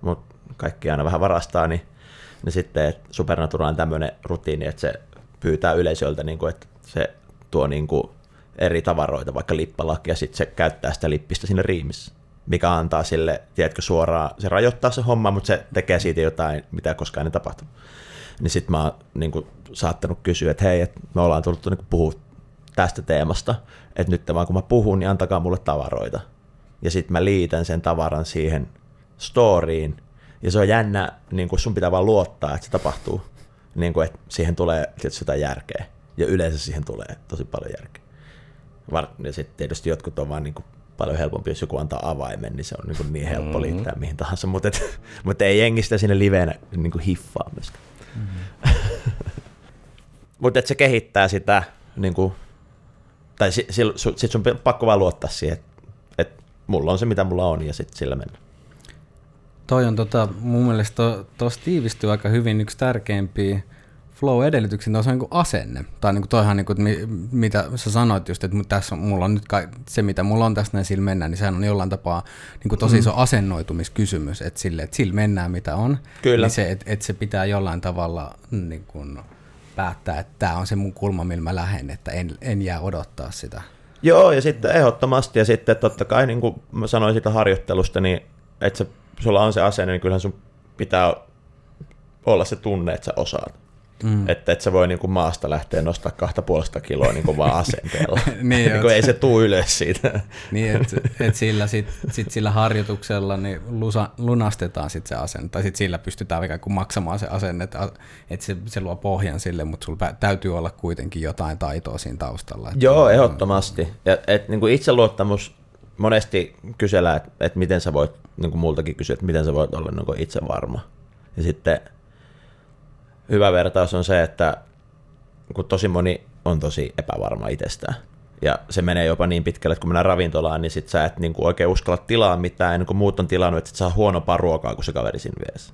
mutta kaikki aina vähän varastaa, niin, niin sitten että Supernatural on tämmöinen rutiini, että se pyytää yleisöltä, niin kuin, että se tuo niin kuin eri tavaroita, vaikka lippalakki, ja sitten se käyttää sitä lippistä siinä riimissä, mikä antaa sille, tiedätkö, suoraan, se rajoittaa se homma, mutta se tekee siitä jotain, mitä koskaan ei tapahtunut niin sitten mä oon niin kuin, saattanut kysyä, että hei, että me ollaan tullut niin puhua tästä teemasta, että nyt vaan kun mä puhun, niin antakaa mulle tavaroita. Ja sitten mä liitän sen tavaran siihen storyin, ja se on jännä, niin kuin sun pitää vaan luottaa, että se tapahtuu. Niin kuin, että siihen tulee tietysti jotain järkeä. Ja yleensä siihen tulee tosi paljon järkeä. Ja sitten tietysti jotkut on vaan niin kuin paljon helpompi, jos joku antaa avaimen, niin se on niin, kuin niin helppo mm-hmm. liittää mihin tahansa. Mutta, et, mutta ei jengi sitä sinne liveenä niin kuin hiffaa myöskään. Mm-hmm. Mutta se kehittää sitä, niin kuin, tai sit, sit sun pakko vaan luottaa siihen, että et mulla on se mitä mulla on ja sitten sillä mennään. Toi on tota, mun mielestä tuossa to, tiivistyy aika hyvin yksi tärkeimpiä flow-edellytyksiä, on se niin asenne. Tai niin kuin toihan, niin kuin, mitä sä sanoit just, että tässä on, mulla on nyt kai, se, mitä mulla on tässä näin sillä mennään, niin sehän on jollain tapaa niin kuin tosi mm. iso asennoitumiskysymys, että sille, että sillä mennään mitä on. Kyllä. Niin se, että, että se pitää jollain tavalla niin kuin, päättää, että tämä on se mun kulma, millä mä lähden, että en, en jää odottaa sitä. Joo, ja sitten ehdottomasti, ja sitten totta kai, niin kuin mä sanoin siitä harjoittelusta, niin että se, sulla on se asenne, niin kyllähän sun pitää olla se tunne, että sä osaat. Mm. Että et se voi niinku maasta lähteä nostaa kahta puolesta kiloa niinku vaan asenteella. niin, niinku ei se tuu ylös siitä. niin, että et sillä, sit, sit sillä harjoituksella niin lusa, lunastetaan sit se asenne, tai sit sillä pystytään ikään kuin maksamaan se asenne, että et se, se luo pohjan sille, mutta sulla täytyy olla kuitenkin jotain taitoa siinä taustalla. Että Joo, ehdottomasti. Ja, et, niinku itseluottamus monesti kysellään, että, että miten sä voit, niin kuin multakin kysyä, että miten sä voit olla niin kuin itse varma. Ja sitten hyvä vertaus on se, että kun tosi moni on tosi epävarma itsestään, ja se menee jopa niin pitkälle, että kun mennään ravintolaan, niin sit sä et niin kuin oikein uskalla tilaa mitään, ennen kuin muut on tilannut, että sit saa huonompaa ruokaa kuin se kaveri siinä vieressä.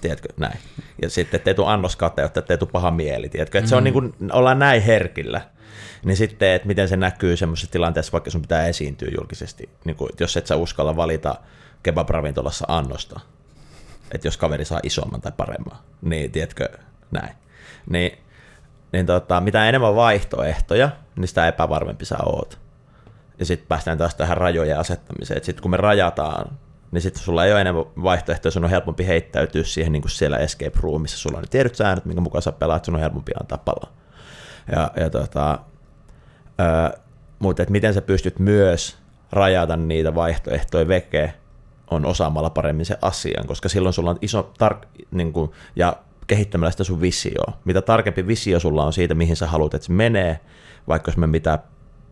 Tiedätkö, näin. Ja sitten ettei tule annoskateutta, ettei tule paha mieli, tiedätkö, että se on niin kuin, ollaan näin herkillä. Niin sitten, että miten se näkyy semmoisessa tilanteessa, vaikka sun pitää esiintyä julkisesti, niin kuin, jos et sä uskalla valita kebab-ravintolassa annosta, että jos kaveri saa isomman tai paremman, niin tiedätkö, näin. Niin, niin tota, mitä enemmän vaihtoehtoja, niin sitä epävarmempi sä oot. Ja sitten päästään taas tähän rajojen asettamiseen. Sitten kun me rajataan, niin sitten sulla ei ole enemmän vaihtoehtoja, sun on helpompi heittäytyä siihen niin kuin siellä escape roomissa. Sulla on ne tiedyt säännöt, minkä mukaan sä pelaat, sun on helpompi antaa palaa. Ja, ja tota, Öö, mutta et miten sä pystyt myös rajata niitä vaihtoehtoja veke on osaamalla paremmin se asian, koska silloin sulla on iso tar- niin kuin, ja kehittämällä sitä sun visioa. Mitä tarkempi visio sulla on siitä, mihin sä haluat, että se menee, vaikka jos mä mitä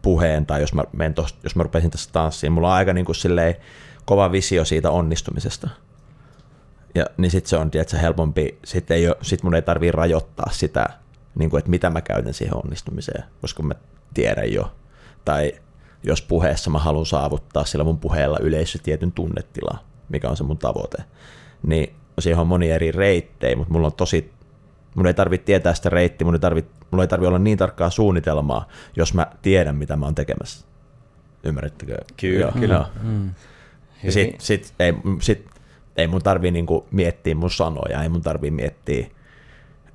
puheen tai jos mä, menen tosta, jos mä rupesin tässä tanssiin, mulla on aika niin kuin silleen, kova visio siitä onnistumisesta. Ja, niin sitten se on tietysti helpompi, sitten ei sit mun ei tarvii rajoittaa sitä, niin kuin, että mitä mä käytän siihen onnistumiseen, koska mä tiedän jo. Tai jos puheessa mä haluan saavuttaa sillä mun puheella yleisö tietyn tunnetila, mikä on se mun tavoite, niin siihen on moni eri reittejä, mutta mulla on tosi, mun ei tarvitse tietää sitä reittiä, mun ei tarvitse, mulla ei tarvitse olla niin tarkkaa suunnitelmaa, jos mä tiedän, mitä mä oon tekemässä. Ymmärrättekö? Kyllä, Joo, kyllä. Mm. Ja sit, sit, ei, sit, ei mun tarvii niinku miettiä mun sanoja, ei mun tarvii miettiä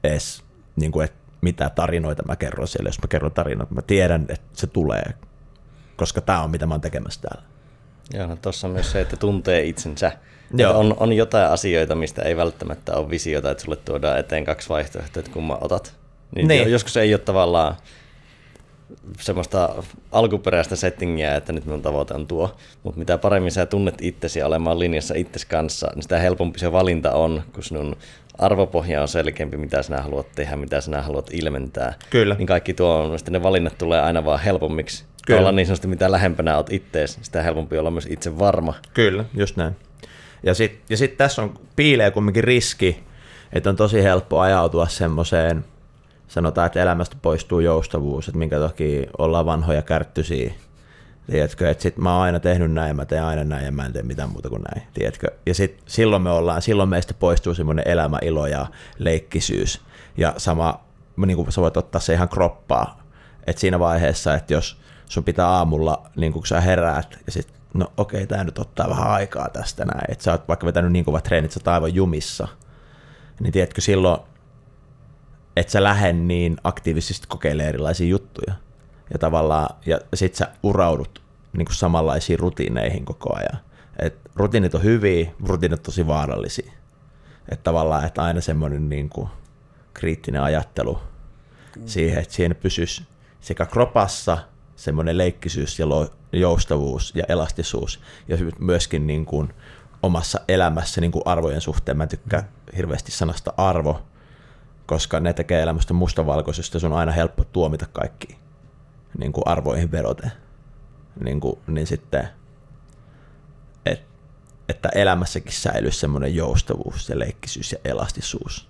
edes, niinku, että mitä tarinoita mä kerron siellä. Jos mä kerron tarinoita, mä tiedän, että se tulee, koska tämä on mitä mä oon tekemässä täällä. Joo, no tuossa on myös se, että tuntee itsensä. Joo. On, on jotain asioita, mistä ei välttämättä ole visiota, että sulle tuodaan eteen kaksi vaihtoehtoa, että kumman otat. Niin, Niin. Joskus ei ole tavallaan semmoista alkuperäistä settingiä, että nyt mun tavoite on tuo. Mutta mitä paremmin sä tunnet itsesi olemaan linjassa itses kanssa, niin sitä helpompi se valinta on, kun sinun arvopohja on selkeämpi, mitä sinä haluat tehdä, mitä sinä haluat ilmentää. Kyllä. Niin kaikki tuo on, sitten ne valinnat tulee aina vaan helpommiksi. Kyllä. Olla niin sanotusti, mitä lähempänä oot ittees, sitä helpompi olla myös itse varma. Kyllä, just näin. Ja sitten ja sit tässä on piilee kumminkin riski, että on tosi helppo ajautua semmoiseen, sanotaan, että elämästä poistuu joustavuus, että minkä takia ollaan vanhoja kärttysiä. Tiedätkö, että sit mä oon aina tehnyt näin, mä teen aina näin ja mä en tee mitään muuta kuin näin. Tiedätkö? Ja sit silloin me ollaan, silloin meistä poistuu semmoinen elämä, ilo ja leikkisyys. Ja sama, niin kuin sä voit ottaa se ihan kroppaa. Että siinä vaiheessa, että jos sun pitää aamulla, niin kun sä heräät ja sit, no okei, tää nyt ottaa vähän aikaa tästä näin. Että sä oot vaikka vetänyt niin kovat treenit, sä oot aivan jumissa. Niin tiedätkö, silloin että sä lähde niin aktiivisesti kokeilemaan erilaisia juttuja. Ja tavallaan, ja sit sä uraudut niin kuin samanlaisiin rutiineihin koko ajan. Et rutiinit on hyviä, rutiinit on tosi vaarallisia. Että tavallaan, että aina semmoinen niin kuin kriittinen ajattelu siihen, että siinä pysyisi sekä kropassa semmoinen leikkisyys ja joustavuus ja elastisuus ja myöskin niin kuin omassa elämässä niin kuin arvojen suhteen. Mä tykkään hirveästi sanasta arvo, koska ne tekee elämästä mustavalkoisesta sun on aina helppo tuomita kaikki niin kuin arvoihin vedoten. Niin, kuin, niin sitten, et, että elämässäkin säilyisi semmoinen joustavuus ja leikkisyys ja elastisuus.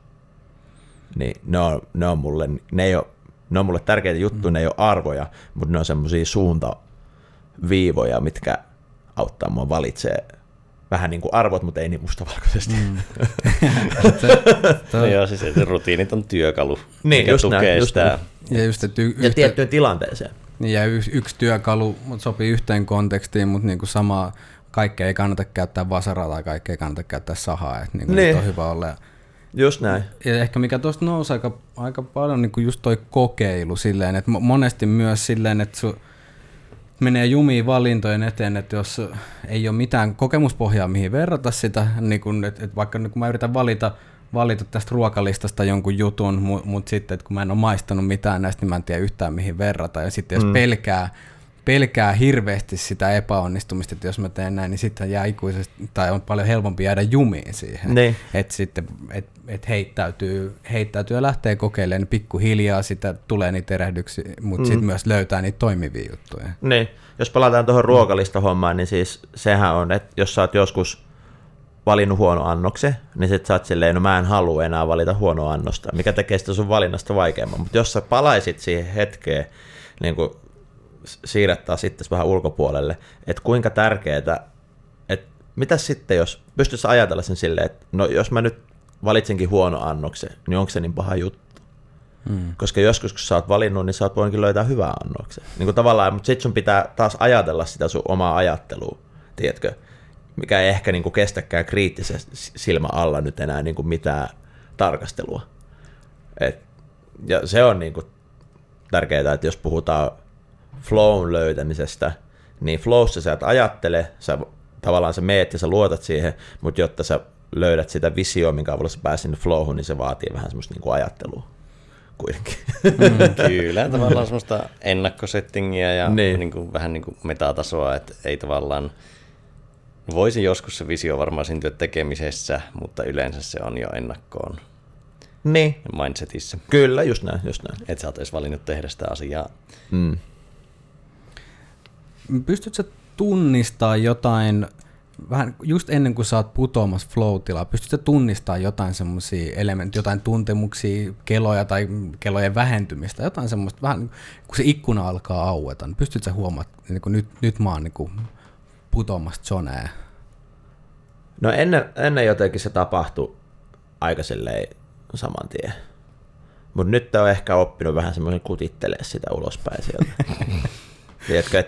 Niin ne on, ne on, mulle, ne ei ole, ne on mulle tärkeitä juttuja, mm. ne ei ole arvoja, mutta ne on semmoisia suuntaviivoja, mitkä auttaa mua valitsee vähän niin kuin arvot, mutta ei niin mustavalkoisesti. Mm. No joo, siis että rutiinit on työkalu, Niin, mikä just tukee näin, just sitä. näin. Ja, just, että y- Ja yhtä, tiettyyn tilanteeseen. niin, ja y- yksi työkalu mut sopii yhteen kontekstiin, mutta niinku sama, kaikkea ei kannata käyttää vasaraa tai kaikkea ei kannata käyttää sahaa. Että niinku Niin. niin. on hyvä olla. Just näin. ja ehkä mikä tuosta nousi aika, aika paljon niin just toi kokeilu silleen, että mo- monesti myös silleen, että su menee jumiin valintojen eteen, että jos ei ole mitään kokemuspohjaa, mihin verrata sitä, niin kun, että, että vaikka kun mä yritän valita, valita tästä ruokalistasta jonkun jutun, mutta mut sitten, että kun mä en ole maistanut mitään näistä, niin mä en tiedä yhtään mihin verrata. Ja sitten jos mm. pelkää, pelkää hirveästi sitä epäonnistumista, että jos mä teen näin, niin sitten jää ikuisesti, tai on paljon helpompi jäädä jumiin siihen. Niin. Että sitten et, et heittäytyy, heittäytyy ja lähtee kokeilemaan, niin pikkuhiljaa sitä tulee niitä erehdyksiä, mutta mm. sitten myös löytää niitä toimivia juttuja. Niin, jos palataan tuohon ruokalista hommaan, niin siis sehän on, että jos sä oot joskus valinnut huono annoksen, niin sit sä oot silleen, no mä en halua enää valita huonoa annosta, mikä tekee sitä sun valinnasta vaikeamman. Mutta jos sä palaisit siihen hetkeen, niin kuin siirrettää sitten vähän ulkopuolelle, että kuinka tärkeää, että mitä sitten jos, pystyisi ajatella sen silleen, että no jos mä nyt valitsenkin huono annoksen, niin onko se niin paha juttu? Hmm. Koska joskus kun sä oot valinnut, niin sä oot voinutkin löytää hyvää annoksen. Niin kuin tavallaan, mutta sit sun pitää taas ajatella sitä sun omaa ajattelua, tiedätkö? mikä ei ehkä niin kuin kestäkään kriittisen silmä alla nyt enää niin kuin mitään tarkastelua. Et, ja se on niin kuin tärkeää, että jos puhutaan flown löytämisestä, niin flowssa sä et ajattele, sä, tavallaan sä meet ja sä luotat siihen, mutta jotta sä löydät sitä visioa, minkä avulla sä pääsit flowhun, niin se vaatii vähän semmoista niin kuin ajattelua kuitenkin. Mm, kyllä, tavallaan semmoista ennakkosettingiä ja niin. Niin kuin, vähän niin kuin metatasoa, että ei tavallaan Voisi joskus se visio varmaan syntyä tekemisessä, mutta yleensä se on jo ennakkoon niin. mindsetissä. Kyllä, just näin. Just näin. Että sä oot edes valinnut tehdä sitä asiaa. Mm. Pystytkö tunnistaa jotain, vähän just ennen kuin sä oot putoamassa flow-tilaa, pystytkö tunnistaa jotain semmoisia elementtejä, jotain tuntemuksia, keloja tai kelojen vähentymistä, jotain semmoista, vähän kun se ikkuna alkaa aueta, niin pystytkö huomaamaan, että niin nyt, nyt mä oon niin putoamasta zoneen? No ennen, ennen jotenkin se tapahtui aika saman tien. Mutta nyt on ehkä oppinut vähän semmoisen kutittelee sitä ulospäin sieltä. Tiedätkö,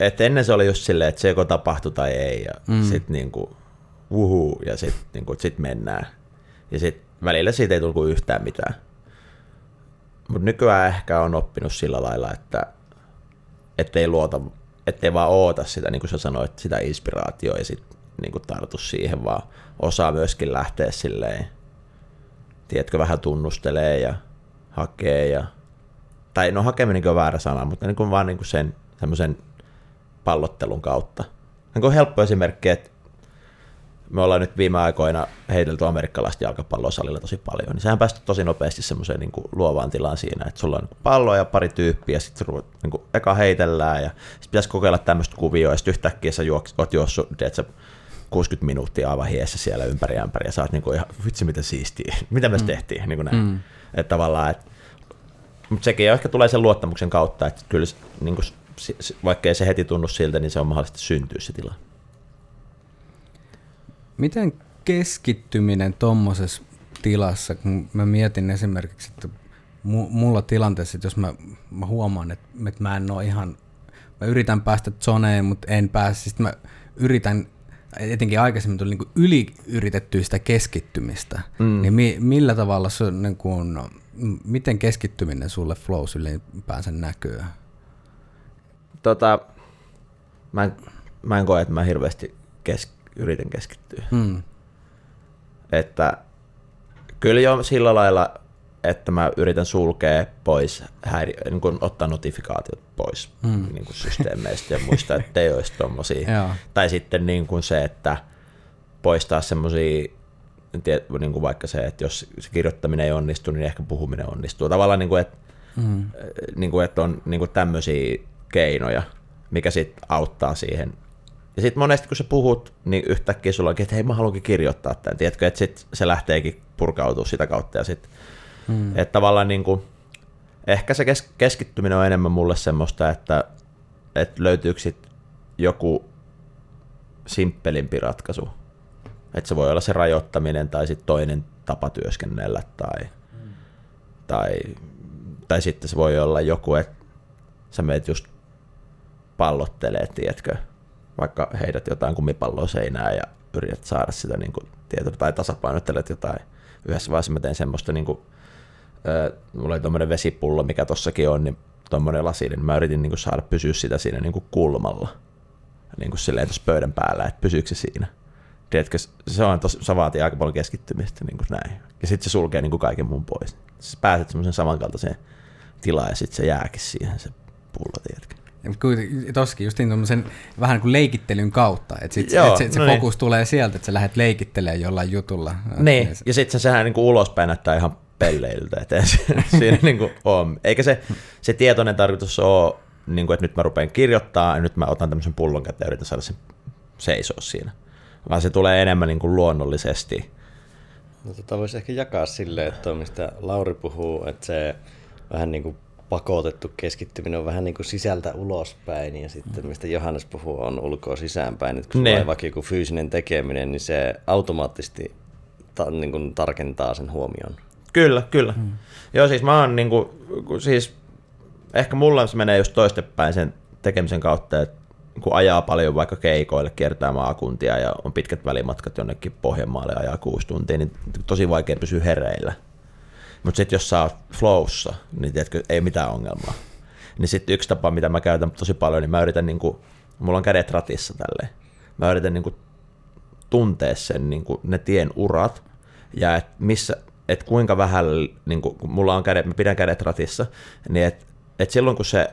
että ennen se oli just silleen, että se joko tapahtui tai ei, ja mm. sitten niinku uhu, ja sitten niinku, sit mennään. Ja sitten välillä siitä ei tullut yhtään mitään. Mutta nykyään ehkä on oppinut sillä lailla, että ettei luota ettei vaan oota sitä, niin kuin sä sanoit, sitä inspiraatioa ja sitten niin tartu siihen, vaan osaa myöskin lähteä silleen, tiedätkö, vähän tunnustelee ja hakee ja, tai no hakeminen on väärä sana, mutta niin kuin vaan niin kuin sen semmoisen pallottelun kautta. Niin kuin helppo esimerkki, että me ollaan nyt viime aikoina heitelty amerikkalaista jalkapalloa salilla tosi paljon, niin sehän päästy tosi nopeasti semmoiseen niin luovaan tilaan siinä, että sulla on niin pallo ja pari tyyppiä, sitten niin kuin, eka heitellään ja sitten pitäisi kokeilla tämmöistä kuvioa, ja sitten yhtäkkiä sä juoks, oot juossut, tiedätkö, 60 minuuttia aivan hiessä siellä ympäri ämpäri ja sä oot niin kuin ihan, vitsi mitä siistiä, mitä me mm. tehtiin, niin kuin näin. Mm. Että tavallaan, että, mutta sekin ehkä tulee sen luottamuksen kautta, että kyllä niin kuin, vaikka ei se heti tunnu siltä, niin se on mahdollisesti syntyä se tila. Miten keskittyminen tuommoisessa tilassa, kun mä mietin esimerkiksi, että mulla tilanteessa, että jos mä, mä huomaan, että, että mä en ole ihan, mä yritän päästä zoneen, mutta en pääse, sitten mä yritän, etenkin aikaisemmin tuli niin yli yritettyä sitä keskittymistä, mm. niin mi, millä tavalla se niin kuin, miten keskittyminen sulle flows ylipäänsä näkyy? Tota, mä, en, mä en koe, että mä hirveästi kes, yritän keskittyä. Mm. Että kyllä jo sillä lailla, että mä yritän sulkea pois, häiri, niin kuin ottaa notifikaatiot pois mm. niin kuin systeemeistä ja muista, että ei olisi tommosia. tai sitten niin kuin se, että poistaa semmoisia niin kuin vaikka se, että jos se kirjoittaminen ei onnistu, niin ehkä puhuminen onnistuu. Tavallaan, niin kuin, että, mm. niin kuin, että on niin kuin tämmöisiä keinoja, mikä sitten auttaa siihen ja sitten monesti kun sä puhut, niin yhtäkkiä sulla onkin, että hei mä haluankin kirjoittaa tämän, tiedätkö, että sit se lähteekin purkautua sitä kautta ja sitten, hmm. että tavallaan niin kuin, ehkä se kes- keskittyminen on enemmän mulle semmoista, että, että löytyykö sit joku simppelimpi ratkaisu. Että se voi olla se rajoittaminen tai sitten toinen tapa työskennellä tai, hmm. tai, tai sitten se voi olla joku, että sä meet just pallottelee, tiedätkö, vaikka heidät jotain kumipalloa seinää ja yrität saada sitä niin kuin, tietoa, tai tasapainottelet jotain. Yhdessä vaiheessa mä tein semmoista, niin kuin, äh, mulla oli tuommoinen vesipullo, mikä tossakin on, niin tuommoinen lasi, niin mä yritin niin kuin, saada pysyä sitä siinä niin kuin kulmalla, niin kuin silleen tuossa pöydän päällä, että pysyykö se siinä. Tiedätkö, se, on tos, se vaatii aika paljon keskittymistä, niin kuin näin. Ja sitten se sulkee niin kuin kaiken muun pois. Sä pääset semmoisen samankaltaiseen tilaan ja sitten se jääkin siihen se pullo, tiedätkö. Toskin just niin vähän niin kuin leikittelyn kautta, että sit, Joo, et se, se no niin. fokus tulee sieltä, että sä lähdet leikittelemään jollain jutulla. Niin, ja sitten sehän niin kuin ulospäin näyttää ihan pelleiltä, että siinä niin kuin on. Eikä se, se tietoinen tarkoitus ole, niin kuin, että nyt mä rupean kirjoittaa ja nyt mä otan tämmöisen pullon käteen ja yritän saada sen seisoo siinä. Vaan se tulee enemmän niin kuin luonnollisesti. No, tota voisi ehkä jakaa silleen, että mistä Lauri puhuu, että se vähän niin kuin pakotettu keskittyminen on vähän niin kuin sisältä ulospäin ja sitten mistä Johannes puhuu on ulkoa sisäänpäin. Että kun Ne. on vaikka joku fyysinen tekeminen, niin se automaattisesti ta- niin kuin tarkentaa sen huomion. Kyllä, kyllä. Hmm. Joo, siis mä oon niinku, ku- siis ehkä mulla se menee just toistepäin sen tekemisen kautta, että kun ajaa paljon vaikka keikoille, kiertää maakuntia ja on pitkät välimatkat jonnekin Pohjanmaalle ja ajaa kuusi tuntia, niin tosi vaikea pysyä hereillä. Mutta sitten jos sä oot flowssa, niin tiedätkö, ei mitään ongelmaa. Niin sitten yksi tapa, mitä mä käytän tosi paljon, niin mä yritän niinku, mulla on kädet ratissa tälleen. Mä yritän niinku tuntee sen niin kuin ne tien urat ja et missä, et kuinka vähän, niin kuin, kun mulla on kädet, mä pidän kädet ratissa, niin et, et silloin kun se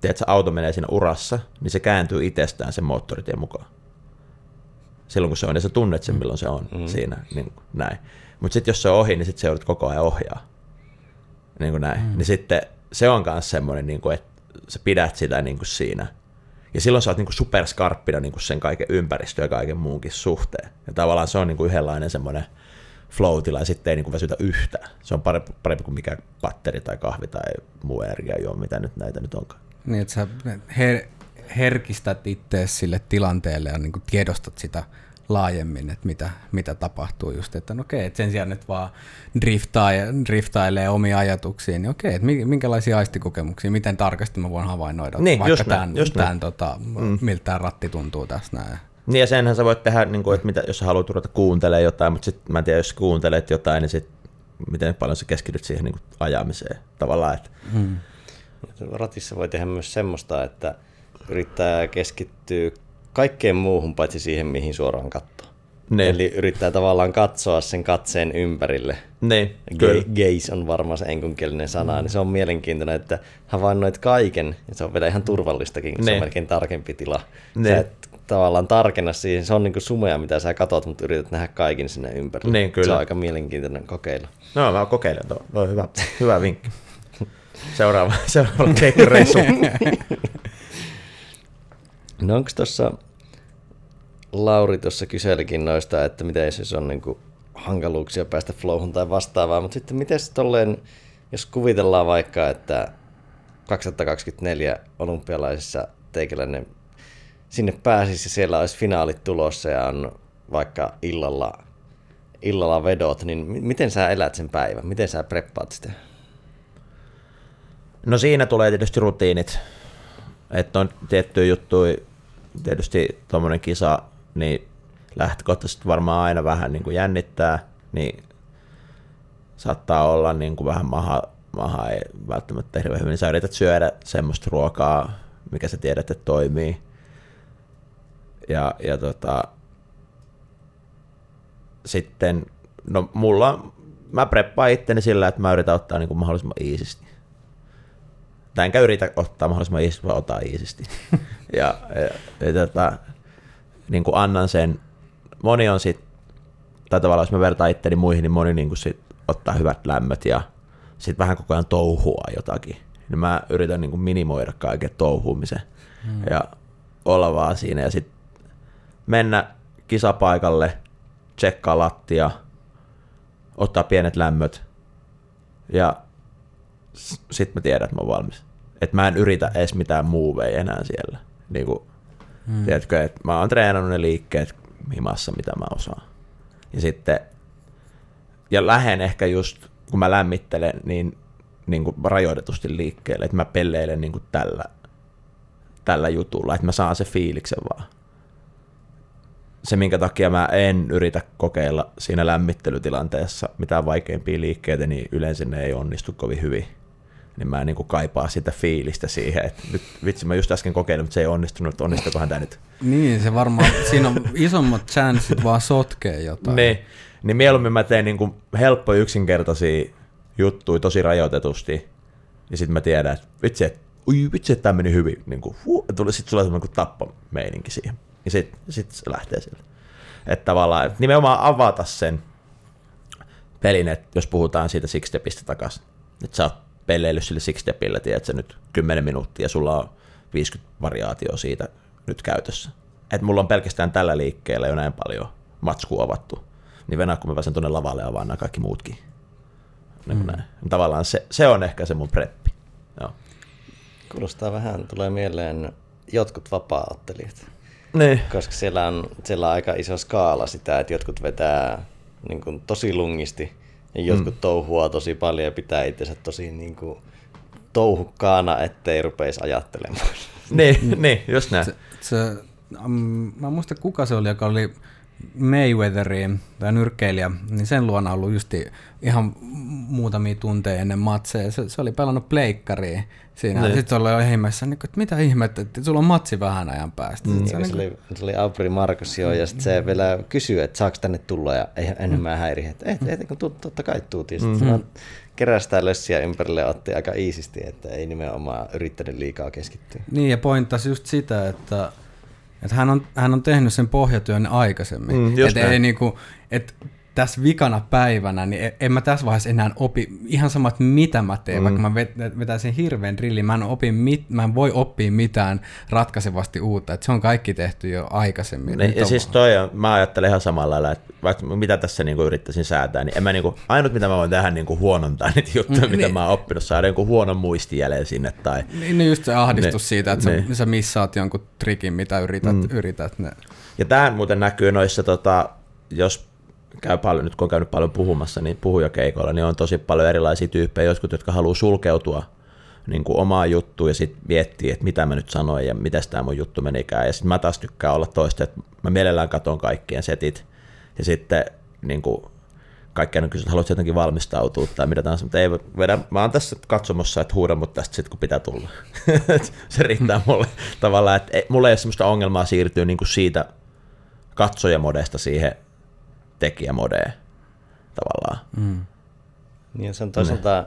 tiedätkö, auto menee siinä urassa, niin se kääntyy itsestään sen moottoritien mukaan. Silloin kun se on, ja sä tunnet sen, milloin se on mm. siinä, niin kuin näin. Mutta sitten jos se on ohi, niin sitten se joudut koko ajan ohjaa. Niin kuin näin. Mm. Niin sitten se on myös semmoinen, niin kuin, että sä pidät sitä niin kuin siinä. Ja silloin sä oot niin kuin superskarppina niin kuin sen kaiken ympäristön ja kaiken muunkin suhteen. Ja tavallaan se on niin kuin yhdenlainen semmoinen flow-tila ja sitten ei niin kuin väsytä yhtään. Se on parempi, parempi kuin mikä patteri tai kahvi tai muu energiajuo, mitä nyt näitä nyt onkaan. Niin, että sä her, herkistät itseäsi sille tilanteelle ja niin kuin tiedostat sitä laajemmin, että mitä, mitä tapahtuu just, että no okei, että sen sijaan nyt vaan driftaa, driftailee omia ajatuksia, niin okei, että mi- minkälaisia aistikokemuksia, miten tarkasti mä voin havainnoida Niin, vaikka just näin, tämän, just näin. tämän tota, mm. miltä tämä ratti tuntuu tässä näin. Niin ja senhän sä voit tehdä, niin kuin, että mitä, jos sä haluat ruveta kuuntelemaan jotain, mutta sitten mä en tiedä, jos kuuntelet jotain, niin sit, miten paljon sä keskityt siihen niin kuin ajamiseen tavallaan. Että, Mm. Ratissa voi tehdä myös semmoista, että yrittää keskittyä kaikkeen muuhun paitsi siihen, mihin suoraan katsoo. Niin. Eli yrittää tavallaan katsoa sen katseen ympärille. niin, kyllä. Ga- gaze on varmaan se enkunkielinen sana, mm. niin se on mielenkiintoinen, että havainnoit kaiken, ja se on vielä ihan turvallistakin, kun se on Niin. melkein tarkempi tila. Niin. Sä et tavallaan tarkenna siihen, se on niinku sumea, mitä sä katot, mutta yrität nähdä kaiken sinne ympärille. Niin, kyllä. Se on aika mielenkiintoinen kokeilu. No mä kokeilen tuo, tuo on hyvä, hyvä vinkki. Seuraava, seuraava keikkareissu. No onko tuossa, Lauri tuossa kyselikin noista, että miten jos on niinku hankaluuksia päästä flowhun tai vastaavaa, mutta sitten miten tolleen, jos kuvitellaan vaikka, että 2024 olympialaisissa teikäläinen sinne pääsisi ja siellä olisi finaalit tulossa ja on vaikka illalla, illalla vedot, niin mi- miten sä elät sen päivän? Miten sä preppaat sitä? No siinä tulee tietysti rutiinit, että on tiettyjä juttuja, tietysti tuommoinen kisa, niin lähtökohtaisesti varmaan aina vähän niin kuin jännittää, niin saattaa olla niin kuin vähän maha, maha ei välttämättä hirveän hyvin, niin sä yrität syödä semmoista ruokaa, mikä sä tiedät, että toimii. Ja, ja tota, sitten, no mulla, mä preppaan itteni sillä, että mä yritän ottaa niin kuin mahdollisimman iisisti. Tai enkä yritä ottaa mahdollisimman iisisti, vaan ottaa iisisti. ja, ja, ja tota, niin kuin annan sen, moni on sit, tai tavallaan jos mä vertaan itteni muihin, niin moni niin kuin sit ottaa hyvät lämmöt ja sitten vähän koko ajan touhua jotakin. Niin mä yritän niin kuin minimoida kaiken touhuumisen hmm. ja olla vaan siinä ja sitten mennä kisapaikalle, tsekkaa lattia, ottaa pienet lämmöt ja sitten mä tiedän, että mä oon valmis. Että mä en yritä edes mitään muuveja enää siellä. Niin kuin, hmm. Tiedätkö, että mä oon treenannut ne liikkeet himassa, mitä mä osaan. Ja sitten, ja lähden ehkä just, kun mä lämmittelen, niin, niin kuin rajoitetusti liikkeelle, että mä pelleilen niin kuin tällä, tällä jutulla, että mä saan se fiiliksen vaan. Se, minkä takia mä en yritä kokeilla siinä lämmittelytilanteessa mitään vaikeimpia liikkeitä, niin yleensä ne ei onnistu kovin hyvin. Niin mä niin kuin kaipaa sitä fiilistä siihen, että nyt vitsi mä just äsken kokeilin, mutta se ei onnistunut, onnistukohan tämä nyt. Niin, se varmaan, siinä on isommat chanssit vaan sotkee jotain. Niin, niin mieluummin mä teen niin kuin helppoja yksinkertaisia juttuja tosi rajoitetusti, ja sitten mä tiedän, että vitsi, että ui vitsi, että tämä meni hyvin. Niin kuin, huh, tuli, sitten tulee semmoinen tappameininki siihen. Ja sitten sit se lähtee sille. Että tavallaan että nimenomaan avata sen pelin, että jos puhutaan siitä six stepistä takaisin, että sä oot peleillyt sille six stepillä, tiedätkö, nyt 10 minuuttia ja sulla on 50 variaatio siitä nyt käytössä. Että mulla on pelkästään tällä liikkeellä jo näin paljon matskua avattu. Niin venää, kun mä pääsen tuonne lavalle ja avaan nämä kaikki muutkin. Niin mm. näin. Tavallaan se, se, on ehkä se mun preppi. Joo. Kuulostaa vähän, tulee mieleen jotkut vapaa-ottelijat. Niin. Koska siellä on, siellä on aika iso skaala sitä, että jotkut vetää niin kuin, tosi lungisti jotkut mm. touhua tosi paljon ja pitää itsensä tosi niin kuin, touhukkaana, ettei rupeisi ajattelemaan. niin, niin, just näin. Se, se, um, mä muista kuka se oli, joka oli Mayweatheriin, tämä nyrkkeilijä, niin sen luona ollut justi ihan muutamia tunteja ennen matseja. Se, se oli pelannut pleikkariin siinä. Niin. Sitten oli ihmeessä, niin, että mitä ihmettä, että sulla on matsi vähän ajan päästä. Mm. Se, niin, se, oli, se oli Aubry Markus jo, ja sitten se vielä kysyi, että saako tänne tulla, ja ei enemmän mm. häiri, että et, et, kun totta kai tuut. Ja sitten mm-hmm. kerästää lössiä ympärille ja otti aika iisisti, että ei nimenomaan yrittänyt liikaa keskittyä. Niin, ja pointtasi just sitä, että että hän, on, hän on tehnyt sen pohjatyön aikaisemmin. Mm, että ei niinku, et tässä vikana päivänä, niin e- en mä tässä vaiheessa enää opi ihan samat, mitä mä teen, mm. vaikka mä vetäisin hirveän drillin, mä en, opi mit, mä en voi oppia mitään ratkaisevasti uutta, että se on kaikki tehty jo aikaisemmin. Niin, ja siis toi on, mä ajattelen ihan samalla lailla, että vaikka mitä tässä niinku yrittäisin säätää, niin en mä niinku, ainut mitä mä voin tehdä niinku huonontaa niitä juttuja, mm, mitä niin. mä oon oppinut, saada jonkun huonon muistijäljen sinne. Tai, niin, niin just se ahdistus niin, siitä, että niin. sä, sä missaat jonkun trikin, mitä yrität. Mm. yrität ne. Ja tämä muuten näkyy noissa, tota, jos käy paljon, nyt kun on käynyt paljon puhumassa, niin puhujakeikoilla, niin on tosi paljon erilaisia tyyppejä, jotkut, jotka haluaa sulkeutua niin kuin omaa juttuun ja sitten miettii, että mitä mä nyt sanoin ja miten tämä mun juttu menikään. Ja sitten mä taas tykkään olla toista, että mä mielellään katon kaikkien setit ja sitten niin kuin, kaikkea on että haluatko jotenkin valmistautua tai mitä tahansa, mutta ei vedä, mä oon tässä katsomossa, että huudan mut tästä sitten kun pitää tulla. se riittää mulle tavallaan, että mulla ei ole sellaista ongelmaa siirtyä niin kuin siitä katsojamodesta siihen tekijämodeen tavallaan. Mm. Niin se on toisaalta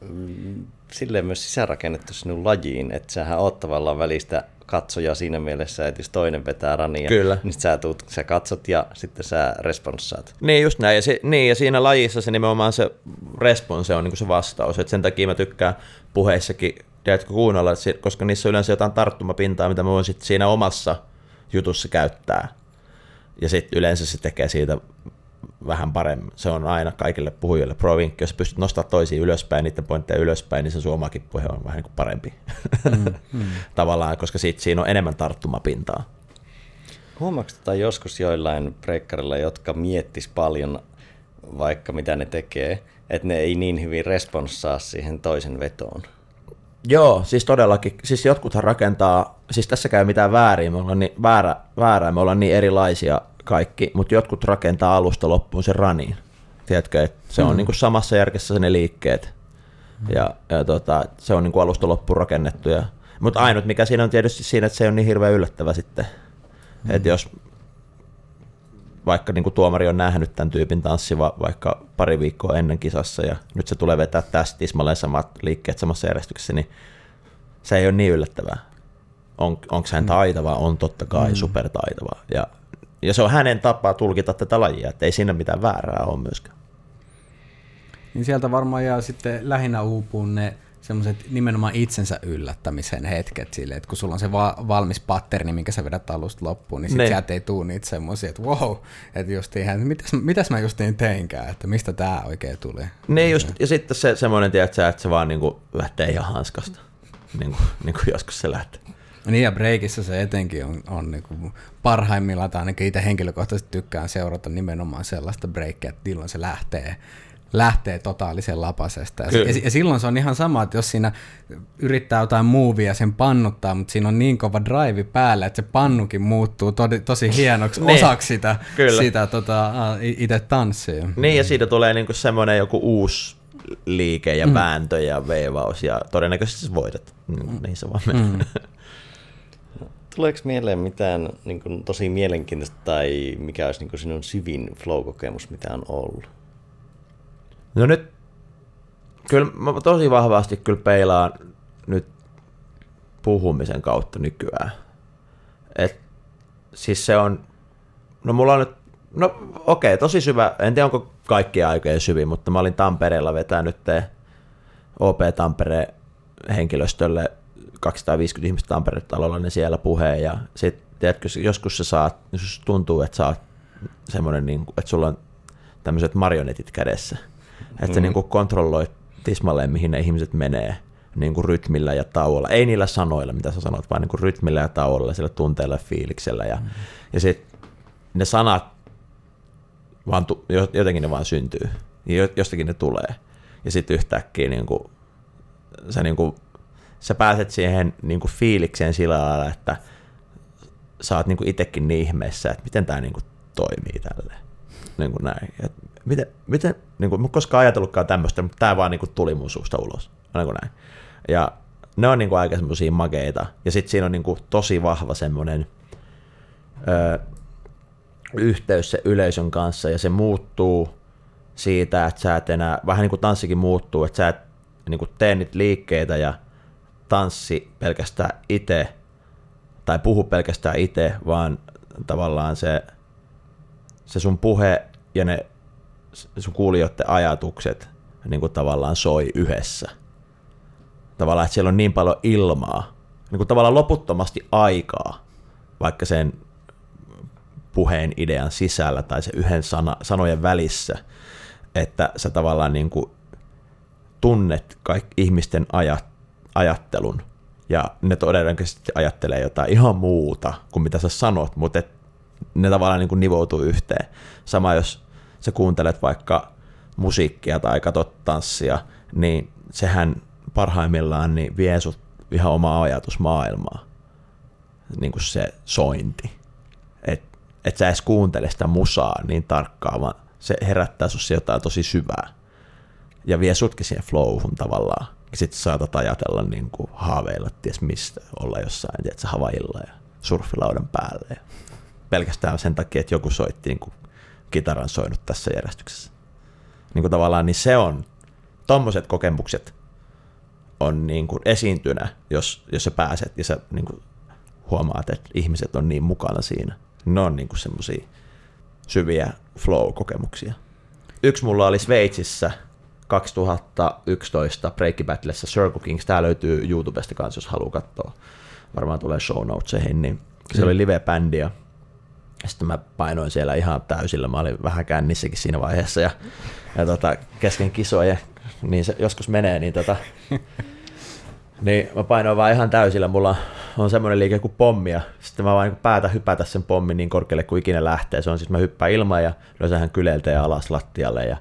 mm, silleen myös sisäänrakennettu sinun lajiin, että sähän oot tavallaan välistä katsoja siinä mielessä, että jos toinen vetää rania, Kyllä. niin sä, tuut, sä katsot ja sitten sä responssaat. Niin just näin, ja, se, niin, ja siinä lajissa se nimenomaan se response on niin se vastaus, että sen takia mä tykkään puheissakin, tiedätkö kuunnella, koska niissä on yleensä jotain tarttumapintaa, mitä mä voin sitten siinä omassa jutussa käyttää. Ja sitten yleensä se tekee siitä vähän paremmin. Se on aina kaikille puhujille pro-vinkki. Jos pystyt nostamaan toisiin ylöspäin, niiden pointteja ylöspäin, niin se suomakin puhe on vähän niin kuin parempi. Mm, mm. Tavallaan, koska siitä siinä on enemmän tarttumapintaa. Huomaatko tätä joskus joillain breikkarilla, jotka miettis paljon vaikka mitä ne tekee, että ne ei niin hyvin responssaa siihen toisen vetoon? Joo, siis todellakin. Siis jotkuthan rakentaa, siis tässä käy mitään väärin, me ollaan niin, väärä, väärää, me ollaan niin erilaisia kaikki, mutta jotkut rakentaa alusta loppuun sen raniin. Tiedätkö, että se on mm. niin kuin samassa järkessä ne liikkeet. Mm. Ja, ja tota, se on niin kuin alusta loppuun rakennettu. Ja, mutta ainut mikä siinä on tietysti siinä, että se on niin hirveän yllättävä sitten. Mm. Että jos vaikka niin kuin tuomari on nähnyt tämän tyypin tanssiva vaikka pari viikkoa ennen kisassa ja nyt se tulee vetää tästä tismalleen samat liikkeet samassa järjestyksessä, niin se ei ole niin yllättävää. On, onko hän mm. taitava? On totta kai mm. supertaitava. Ja ja se on hänen tapaa tulkita tätä lajia, että ei siinä mitään väärää ole myöskään. Niin sieltä varmaan jää sitten lähinnä uupuun ne semmoiset nimenomaan itsensä yllättämisen hetket sille, että kun sulla on se va- valmis patterni, minkä sä vedät alusta loppuun, niin sitten sieltä ei tuu niitä semmoisia, että wow, että just ihan, mitäs, mitäs mä justiin teinkään, että mistä tämä oikein tuli. Niin just, ja sitten se semmoinen, tiedätkö, että se vaan niinku lähtee ihan hanskasta, niin kuin, niin kuin joskus se lähtee. Niin ja breikissä se etenkin on, on niin kuin parhaimmillaan, tai ainakin itse henkilökohtaisesti tykkään seurata nimenomaan sellaista breikkiä, että milloin se lähtee lähtee totaalisen lapasesta. Ja, ja, ja silloin se on ihan sama, että jos siinä yrittää jotain muuvia sen pannuttaa, mutta siinä on niin kova drive päällä, että se pannukin muuttuu to, tosi hienoksi niin. osaksi sitä, sitä tota, itse tanssia. Niin, ja siitä tulee niinku semmoinen joku uusi liike ja mm. vääntö ja veivaus, ja todennäköisesti voitat. Mm. Niin se vaan menee. Mm. Tuleeko mieleen mitään niin kuin, tosi mielenkiintoista tai mikä olisi niin kuin, sinun syvin flow-kokemus, mitä on ollut? No nyt, kyllä mä tosi vahvasti kyllä peilaan nyt puhumisen kautta nykyään. Et, siis se on, no mulla on nyt, no okei, okay, tosi syvä, en tiedä onko kaikki aikojen syvin, mutta mä olin Tampereella vetänyt OP Tampereen henkilöstölle 250 ihmistä Tampere-talolla, niin siellä puheen ja sit, tiedätkö, joskus se saat, jos tuntuu, että sä oot semmoinen, niin että sulla on tämmöiset marionetit kädessä, että mm. niin kuin kontrolloit tismalleen, mihin ne ihmiset menee niin kuin rytmillä ja tauolla. Ei niillä sanoilla, mitä sä sanot, vaan niin kuin rytmillä ja tauolla, sillä tunteella ja fiiliksellä. Ja, mm. ja sitten ne sanat, vaan tu, jotenkin ne vaan syntyy. Ja jostakin ne tulee. Ja sitten yhtäkkiä niin kuin, sä, niin kuin, sä pääset siihen niin kuin fiilikseen sillä lailla, että sä oot niin kuin itsekin niin ihmeessä, että miten tämä niin kuin toimii tälleen. Niin kuin näin. Et miten, miten, niin kuin, mä koskaan ajatellutkaan tämmöistä, mutta tämä vaan niin kuin tuli mun suusta ulos. Kuin näin. Ja ne on niin kuin aika semmoisia makeita. Ja sitten siinä on niin kuin tosi vahva semmoinen ö, yhteys se yleisön kanssa, ja se muuttuu siitä, että sä et enää, vähän niin kuin tanssikin muuttuu, että sä et niin kuin tee niitä liikkeitä ja tanssi pelkästään itse, tai puhu pelkästään itse, vaan tavallaan se, se sun puhe ja ne sun kuulijoiden ajatukset niin kuin tavallaan soi yhdessä. Tavallaan, että siellä on niin paljon ilmaa, niin kuin tavallaan loputtomasti aikaa, vaikka sen puheen idean sisällä tai se yhden sana, sanojen välissä, että sä tavallaan niin kuin tunnet kaikki ihmisten ajat, ajattelun ja ne todennäköisesti ajattelee jotain ihan muuta kuin mitä sä sanot, mutta et ne tavallaan niin kuin nivoutuu yhteen. Sama jos sä kuuntelet vaikka musiikkia tai katsot tanssia, niin sehän parhaimmillaan niin vie sut ihan omaa ajatusmaailmaa, niin kuin se sointi. Että et sä edes kuuntele sitä musaa niin tarkkaan, vaan se herättää sussa jotain tosi syvää ja vie sutkin siihen flowhun tavallaan. Ja sitten saatat ajatella niin kuin haaveilla, ties mistä, olla jossain, tiedätkö, Havailla ja surfilaudan päälle. Ja pelkästään sen takia, että joku soitti niin kuin kitaran soinut tässä järjestyksessä. Niin kuin tavallaan niin se on, tommoset kokemukset on niin kuin esiintynä, jos, jos sä pääset ja sä niin kuin huomaat, että ihmiset on niin mukana siinä. Ne on niin semmoisia syviä flow-kokemuksia. Yksi mulla oli Sveitsissä 2011 Break Battlessa Circle Kings. Tää löytyy YouTubesta kanssa, jos haluaa katsoa. Varmaan tulee show notesihin. Niin se oli live-bändi ja sitten mä painoin siellä ihan täysillä. Mä olin vähän kännissäkin siinä vaiheessa ja, ja tota, kesken kisoja, niin se joskus menee, niin tota, niin mä painoin vaan ihan täysillä. Mulla on semmoinen liike kuin pommi ja sitten mä vaan niin päätä hypätä sen pommin niin korkealle kuin ikinä lähtee. Se on siis mä hyppään ilman ja löysähän kyleltä ja alas lattialle ja,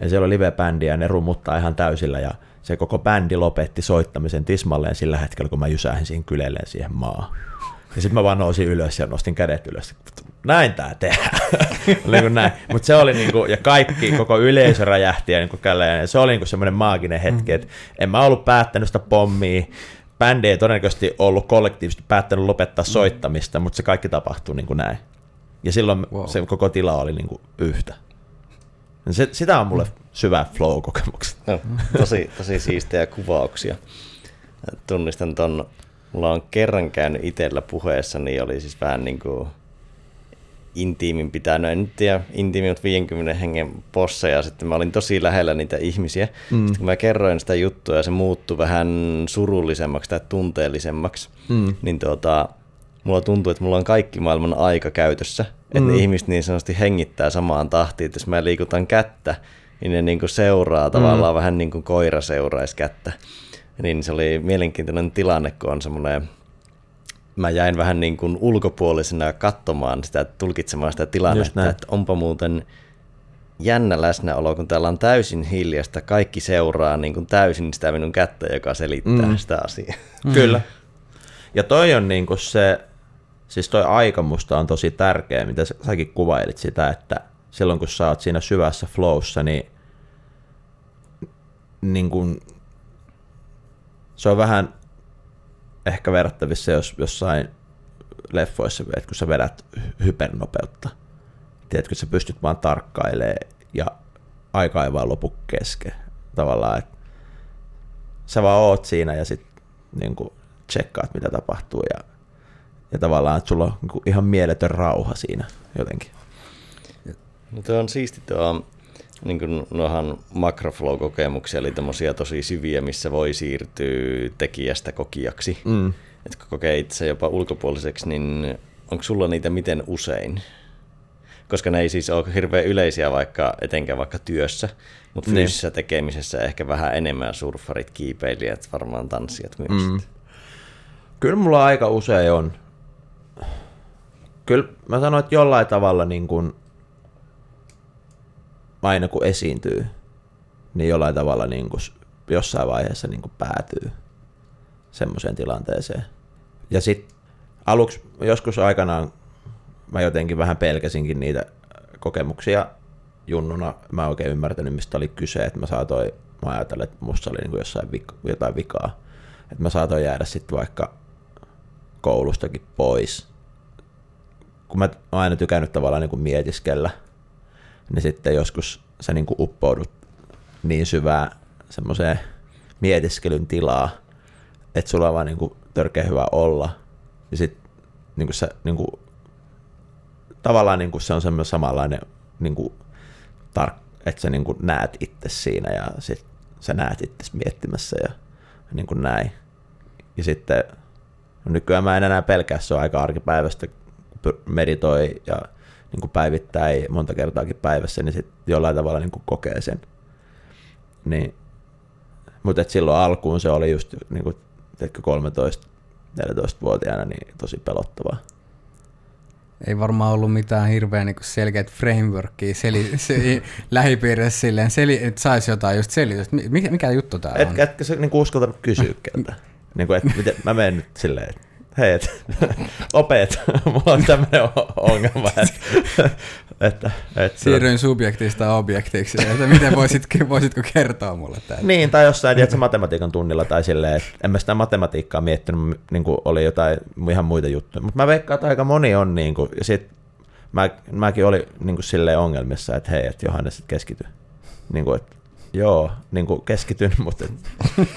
ja siellä on live-bändi ja ne rummuttaa ihan täysillä ja se koko bändi lopetti soittamisen tismalleen sillä hetkellä, kun mä jysähin siihen kylelleen siihen maahan. Ja sitten mä vaan nousin ylös ja nostin kädet ylös. Näin tää tehdään. niin näin. Mutta se oli niinku, ja kaikki, koko yleisö räjähti ja niinku ja se oli niinku semmoinen maaginen hetki, että en mä ollut päättänyt sitä pommia, bändi ei todennäköisesti ollut kollektiivisesti päättänyt lopettaa soittamista, mutta se kaikki tapahtui niin kuin näin. Ja silloin wow. se koko tila oli niin kuin yhtä. Se, sitä on mulle syvä flow-kokemukset. No, tosi, tosi siistejä kuvauksia. Tunnistan ton, mulla on kerran käynyt itsellä puheessa, niin oli siis vähän niin kuin intiimin pitänyt, en nyt tiedä, intiimi, mutta 50 hengen possa ja sitten mä olin tosi lähellä niitä ihmisiä. Mm. Sitten kun mä kerroin sitä juttua ja se muuttui vähän surullisemmaksi tai tunteellisemmaksi, mm. niin tuota, mulla tuntuu, että mulla on kaikki maailman aika käytössä. Että mm. ihmiset niin sanotusti hengittää samaan tahtiin, että jos mä liikutan kättä, niin ne niin kuin seuraa tavallaan mm. vähän niin kuin koira seuraisi kättä. Niin se oli mielenkiintoinen tilanne, kun on semmoinen mä jäin vähän niin kuin ulkopuolisena katsomaan sitä, tulkitsemaan sitä tilannetta, että onpa muuten jännä läsnäolo, kun täällä on täysin hiljasta, kaikki seuraa niin kuin täysin sitä minun kättä, joka selittää mm. sitä asiaa. Mm. Kyllä. Ja toi on niin kuin se, siis toi aika musta on tosi tärkeä, mitä säkin kuvailit sitä, että silloin kun sä oot siinä syvässä flowssa, niin, niin kuin, se on vähän ehkä verrattavissa, jos jossain leffoissa, että kun sä vedät hypernopeutta, tiedätkö, että sä pystyt vaan tarkkailemaan ja aika ei vaan lopu kesken. Tavallaan, että sä vaan oot siinä ja sitten niin tsekkaat, mitä tapahtuu ja, ja tavallaan, että sulla on niin ihan mieletön rauha siinä jotenkin. No on siisti tuo, niin kuin nohan macroflow-kokemuksia, eli tämmöisiä tosi syviä, missä voi siirtyä tekijästä kokijaksi. Mm. Että kun kokee itse jopa ulkopuoliseksi, niin onko sulla niitä miten usein? Koska ne ei siis ole hirveän yleisiä vaikka, etenkään vaikka työssä, mutta niin. fyysisessä tekemisessä ehkä vähän enemmän surffarit, kiipeilijät, varmaan tanssijat myös. Mm. Kyllä mulla aika usein on. Kyllä mä sanoin, että jollain tavalla niin kuin aina kun esiintyy, niin jollain tavalla niin kuin jossain vaiheessa niin kuin päätyy semmoiseen tilanteeseen. Ja sitten aluksi joskus aikanaan mä jotenkin vähän pelkäsinkin niitä kokemuksia junnuna. Mä en oikein ymmärtänyt, mistä oli kyse, että mä saatoin, mä ajattelin, että musta oli niin jossain vik- jotain vikaa. Että mä saatoin jäädä sitten vaikka koulustakin pois. Kun mä oon aina tykännyt tavallaan niin kuin mietiskellä, niin sitten joskus sä niin kuin uppoudut niin syvää semmoiseen mietiskelyn tilaa, että sulla on vaan niin kuin törkeä hyvä olla. Ja sitten niin kuin sä, niin kuin, tavallaan niin kuin se on semmoinen samanlainen, niin kuin, tar- että sä niin kuin näet itse siinä ja sit sä näet itse miettimässä ja niin kuin näin. Ja sitten no nykyään mä en enää pelkää, se on aika arkipäivästä, meditoi ja niin kuin päivittäin monta kertaakin päivässä, niin sitten jollain tavalla niin kuin kokee sen. Niin, mutta silloin alkuun se oli just niin kuin, 13-14-vuotiaana niin tosi pelottavaa. Ei varmaan ollut mitään hirveän niin selkeät frameworkia seli, se, lähipiirissä silleen, seli, että saisi jotain just selitystä. Mikä, mikä juttu tämä on? Etkä sä niin uskaltanut kysyä keltä. Niin kuin, että miten, mä menen nyt silleen, että hei, et, opet, mulla on tämmöinen ongelma, että, että, että Siirryin subjektista objektiksi, että miten voisit, voisitko kertoa mulle tämän? Niin, tai jossain tiedätkö, matematiikan tunnilla tai silleen, että en mä sitä matematiikkaa miettinyt, niin kuin oli jotain ihan muita juttuja, mutta mä veikkaan, että aika moni on, niin kuin, ja sit mä, mäkin olin niin kuin silleen ongelmissa, että hei, että Johannes keskity. Niin kuin, että Joo, niin kuin keskityn, mutta,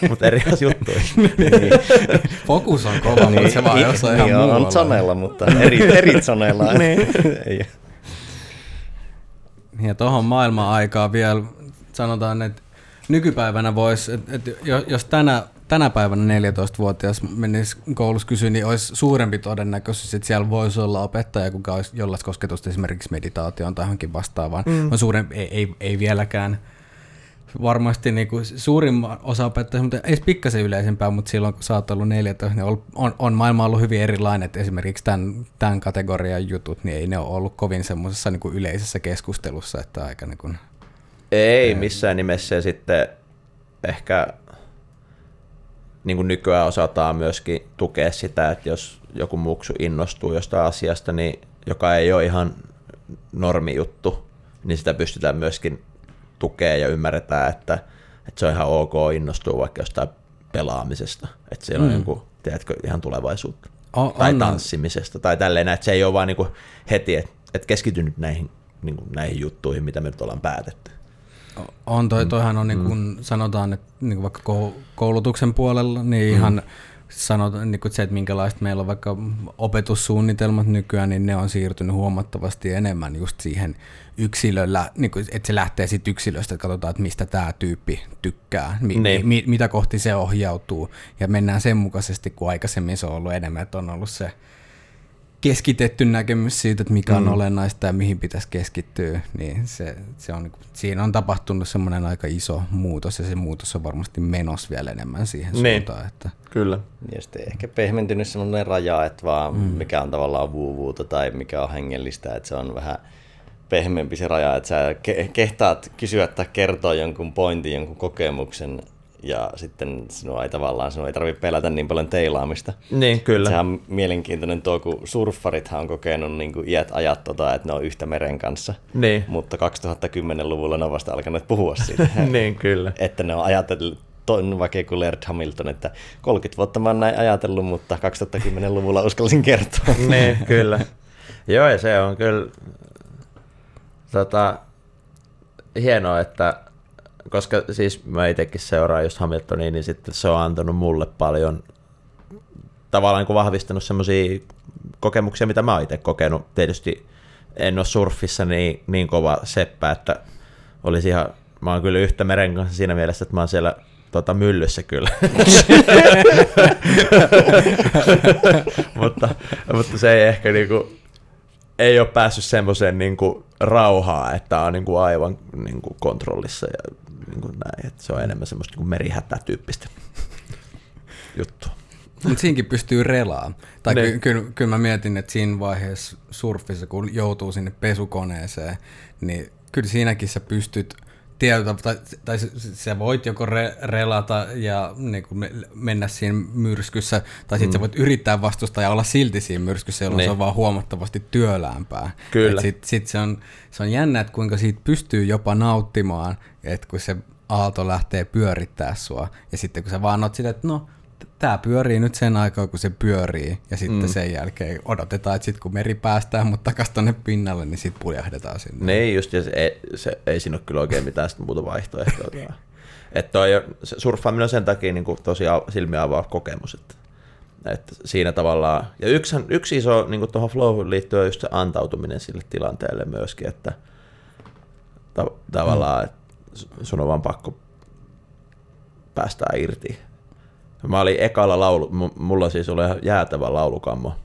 mutta eri juttuihin. niin. Fokus on kova, niin, mutta se vaan jossain ihan on, on zonella, mutta eri, eri zonella. niin. Ja tuohon maailman aikaan vielä sanotaan, että nykypäivänä voisi, että, että jos tänä, tänä päivänä 14-vuotias menisi koulussa kysyä, niin olisi suurempi todennäköisyys, että siellä voisi olla opettaja, kuka olisi jollain kosketusta esimerkiksi meditaatioon tai johonkin vastaavaan. Mm. On suurempi, ei, ei, ei vieläkään varmasti niin kuin suurin osa opettajista, mutta ei pikkasen yleisempää, mutta silloin kun sä oot ollut 14, niin on, on maailma ollut hyvin erilainen, että esimerkiksi tämän, tämän kategorian jutut, niin ei ne ole ollut kovin semmoisessa niin yleisessä keskustelussa, että aika niin kuin, Ei. missään nimessä. Ja sitten ehkä niin kuin nykyään osataan myöskin tukea sitä, että jos joku muksu innostuu jostain asiasta, niin joka ei ole ihan normijuttu, niin sitä pystytään myöskin tukea ja ymmärretään, että, että se on ihan ok innostua vaikka jostain pelaamisesta, että siellä on mm. joku, tiedätkö, ihan tulevaisuutta. O, tai on, tanssimisesta tai tälleen, että se ei ole vaan niin kuin heti, että, että keskity nyt näihin, niin kuin näihin juttuihin, mitä me nyt ollaan päätetty. On, toi, toihan on niin kuin mm. sanotaan, että niin kuin vaikka koulutuksen puolella, niin mm. Sanotaan, niin kuin se, että minkälaista meillä on vaikka opetussuunnitelmat nykyään, niin ne on siirtynyt huomattavasti enemmän just siihen yksilöllä, niin kuin, että se lähtee sitten yksilöstä, että katsotaan, että mistä tämä tyyppi tykkää, mi, niin. mi, mitä kohti se ohjautuu, ja mennään sen mukaisesti, kun aikaisemmin se on ollut enemmän, että on ollut se keskitetty näkemys siitä, että mikä on mm. olennaista ja mihin pitäisi keskittyä, niin se, se on, niinku, siinä on tapahtunut semmoinen aika iso muutos, ja se muutos on varmasti menos vielä enemmän siihen niin. suuntaan. Että... Kyllä. Ja sitten ehkä pehmentynyt semmoinen raja, että vaan mm. mikä on tavallaan vuuvuuta tai mikä on hengellistä, että se on vähän pehmeämpi se raja, että sä kehtaat kysyä tai kertoa jonkun pointin, jonkun kokemuksen, ja sitten sinua ei tavallaan, sinua ei tarvitse pelätä niin paljon teilaamista. Niin, kyllä. Sehän on mielenkiintoinen tuo, kun surffarithan on kokenut niin kuin iät ajat tota, että ne on yhtä meren kanssa. Niin. Mutta 2010-luvulla ne on vasta alkanut puhua siitä. niin, kyllä. Että ne on ajatellut, vaikka kuin Laird Hamilton, että 30 vuotta mä oon näin ajatellut, mutta 2010-luvulla uskalsin kertoa. niin, kyllä. Joo, ja se on kyllä tota, hienoa, että koska siis mä itsekin seuraan just Hamiltonia, niin sitten se on antanut mulle paljon tavallaan niin kuin vahvistanut semmoisia kokemuksia, mitä mä oon itse kokenut. Tietysti en ole surfissa niin, niin kova seppä, että olisi ihan, mä oon kyllä yhtä meren kanssa siinä mielessä, että mä oon siellä tota, myllyssä kyllä. mutta, mutta se ei ehkä niinku, ei ole päässyt semmoiseen niinku rauhaan, että on niinku aivan niinku kontrollissa ja niinku näin. Että se on enemmän semmoista niinku merihätä-tyyppistä juttua. Mutta siinkin pystyy relaamaan. Tai ky- ky- kyllä mä mietin, että siinä vaiheessa surfissa, kun joutuu sinne pesukoneeseen, niin kyllä siinäkin sä pystyt tietyllä tai, tai sä voit joko re, relata ja niin kuin mennä siinä myrskyssä, tai sitten mm. sä voit yrittää vastustaa ja olla silti siinä myrskyssä, jolloin niin. se on vaan huomattavasti työläämpää. Kyllä. Sitten sit se, on, se on jännä, että kuinka siitä pystyy jopa nauttimaan, että kun se aalto lähtee pyörittää sua, ja sitten kun sä vaan oot sitä, että no, tämä pyörii nyt sen aikaa, kun se pyörii, ja sitten mm. sen jälkeen odotetaan, että sitten kun meri päästää mut takaisin tuonne pinnalle, niin sitten puljahdetaan sinne. Ne just, ja se, ei, se, ei siinä ole kyllä oikein mitään muuta vaihtoehtoa. että toi, se surffaaminen on sen takia niin kuin tosi silmiä avaava kokemus, että, että siinä tavallaan, ja yksi, yksi iso niin tuohon flowhun liittyy on just se antautuminen sille tilanteelle myöskin, että ta, tavallaan, mm. että sun on vaan pakko päästää irti Mä olin ekalla laulu, mulla siis oli jäätävä laulukammo.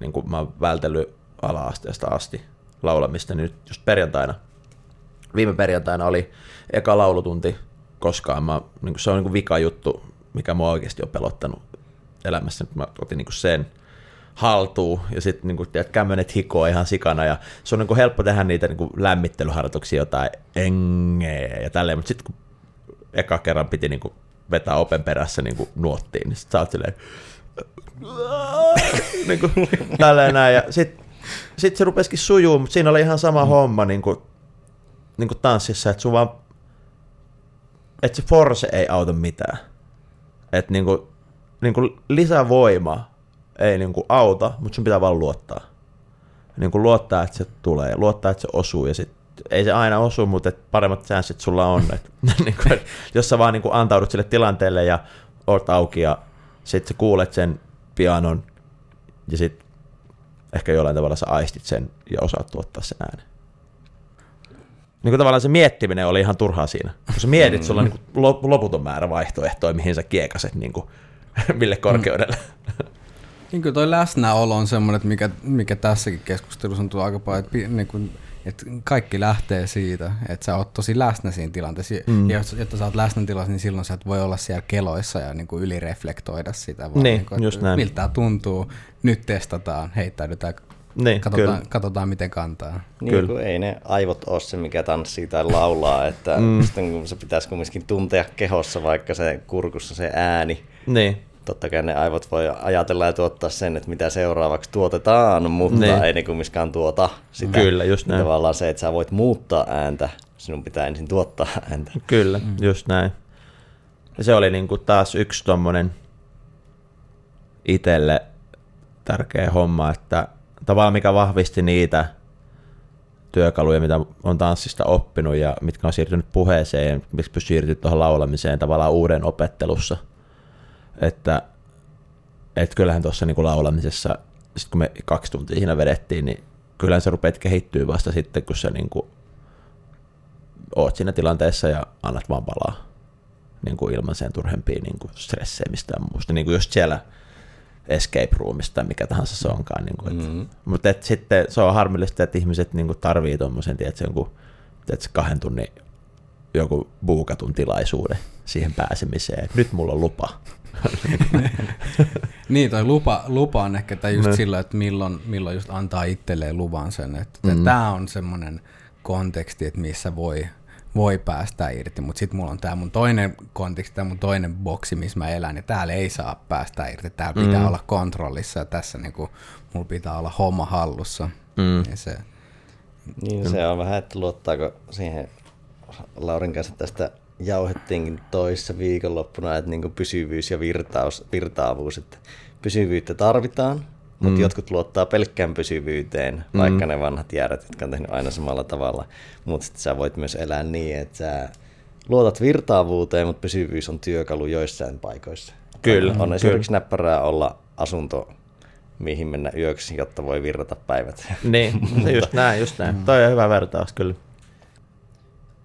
Niin kuin mä oon vältellyt ala-asteesta asti laulamista, niin nyt just perjantaina, viime perjantaina oli eka laulutunti koskaan. Mä, niin kuin se on niin kuin vika juttu, mikä mua oikeasti on pelottanut elämässä. Mä otin niin kuin sen haltuun ja sitten niin tiedät, kämmönet hikoa ihan sikana ja se on niin kuin helppo tehdä niitä niin kuin lämmittelyharjoituksia, jotain engeä ja tälleen, mutta sitten kun eka kerran piti niin kuin vetää open perässä niin kuin nuottiin, niin sit sä oot silleen, niin kuin, tälleen näin. Ja sit, sit se rupesikin sujuu, mutta siinä oli ihan sama mm. homma niin kuin, niin kuin tanssissa, että sun vaan, että se force ei auta mitään. Että niin kuin, niin kuin lisävoima ei niin kuin auta, mutta sun pitää vaan luottaa. Niin kuin luottaa, että se tulee, luottaa, että se osuu ja sitten ei se aina osu, mutta et paremmat chanssit sulla on. Et, niin kuin, et, jos sä vaan niin kuin antaudut sille tilanteelle ja oot auki ja sitten sä kuulet sen pianon ja sitten ehkä jollain tavalla sä aistit sen ja osaat tuottaa sen äänen. Niin kuin tavallaan se miettiminen oli ihan turhaa siinä. Kun sä mietit, sulla on niin kuin loputon määrä vaihtoehtoja, mihin sä kiekaset, niin kuin, mille korkeudelle. Niin kuin toi läsnäolo on semmoinen, mikä, mikä tässäkin keskustelussa on tullut aika paljon, että niin kuin et kaikki lähtee siitä, että sä oot tosi läsnä siinä tilanteessa. Mm. Ja jos, jotta sä oot läsnä tilassa, niin silloin sä et voi olla siellä keloissa ja niin kuin ylireflektoida sitä. Vaan niin, niin kuin, just näin. Miltä tämä tuntuu, nyt testataan, heittäydytään, niin, katsotaan, katsotaan, miten kantaa. Niin, kyllä. Kun ei ne aivot ole se, mikä tanssii tai laulaa, että mm. sitten kun se pitäisi kumminkin tuntea kehossa, vaikka se kurkussa se ääni. Niin totta kai ne aivot voi ajatella ja tuottaa sen, että mitä seuraavaksi tuotetaan, mutta niin. ei ne kumminkaan tuota sitä. Kyllä, just näin. Tavallaan se, että sä voit muuttaa ääntä, sinun pitää ensin tuottaa ääntä. Kyllä, mm. just näin. Ja se oli niinku taas yksi tommonen itselle tärkeä homma, että tavallaan mikä vahvisti niitä työkaluja, mitä on tanssista oppinut ja mitkä on siirtynyt puheeseen ja miksi pystyy siirtyä tuohon laulamiseen tavallaan uuden opettelussa – että, että kyllähän tuossa niin laulamisessa, sit kun me kaksi tuntia siinä vedettiin, niin kyllähän se rupeat kehittyä vasta sitten, kun sä niin kuin, oot siinä tilanteessa ja annat vaan palaa niin kuin ilman sen turhempia niin kuin stressejä mistään muusta. Niin kuin just siellä escape roomista tai mikä tahansa se onkaan. Niin kuin, et, mm-hmm. Mutta et sitten se on harmillista, että ihmiset niin kuin tarvii tuommoisen, tiedätkö, jonkun, tiedätkö, kahden tunnin joku buukatun tilaisuuden siihen pääsemiseen. Nyt mulla on lupa. niin, toi lupa, lupa on ehkä tai just sillä, että milloin, milloin just antaa itselleen luvan sen. Että mm. Tämä on semmoinen konteksti, että missä voi, voi päästä irti, mutta sitten mulla on tämä mun toinen konteksti, tämä mun toinen boksi, missä mä elän, ja täällä ei saa päästä irti, täällä pitää mm. olla kontrollissa, ja tässä niinku, mulla pitää olla homma hallussa. Mm. Ja se, niin se on vähän, että luottaako siihen Laurin kanssa tästä jauhettiinkin toissa viikonloppuna, että niin pysyvyys ja virtaus, virtaavuus, että pysyvyyttä tarvitaan, mutta mm. jotkut luottaa pelkkään pysyvyyteen, mm. vaikka ne vanhat järjet, jotka on tehnyt aina samalla tavalla. Mutta sitten sä voit myös elää niin, että sä luotat virtaavuuteen, mutta pysyvyys on työkalu joissain paikoissa. Kyllä, On kyllä. esimerkiksi näppärää olla asunto, mihin mennä yöksi, jotta voi virrata päivät. Niin, se just näin, just näin. Toi on hyvä vertaus, kyllä.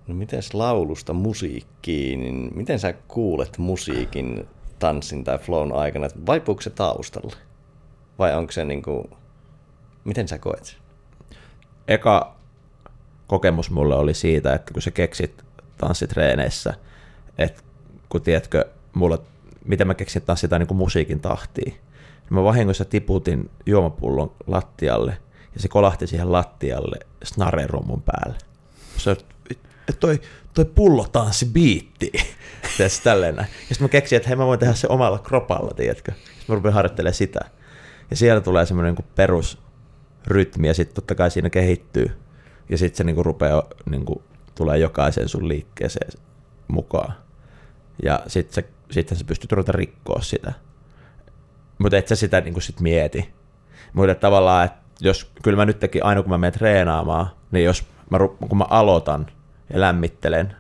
No mites laulusta musiikkiin, niin miten sä kuulet musiikin tanssin tai flown aikana? Vaipuuko se taustalle? Vai onko se niinku, miten sä koet sen? eka kokemus mulle oli siitä, että kun sä keksit tanssitreeneissä, että kun tiedätkö, mulla, miten mä keksin tanssita niin kuin musiikin tahtiin, niin mä vahingossa tiputin juomapullon lattialle ja se kolahti siihen lattialle snare-rummun päälle. Se, että toi, toi pullo tanssi biitti. Ja sitten mä keksin, että hei mä voin tehdä se omalla kropalla, tiedätkö. Sitten mä rupean harjoittelemaan sitä. Ja siellä tulee semmoinen niin perusrytmi ja sitten totta kai siinä kehittyy. Ja sitten se niinku rupeaa, niinku, tulee jokaiseen sun liikkeeseen mukaan. Ja sitten se, sitten sä pystyt ruveta rikkoa sitä. Mutta et sä sitä niinku sit mieti. Mutta tavallaan, että jos, kyllä mä nytkin aina kun mä menen treenaamaan, niin jos mä, kun mä aloitan ja lämmittelen,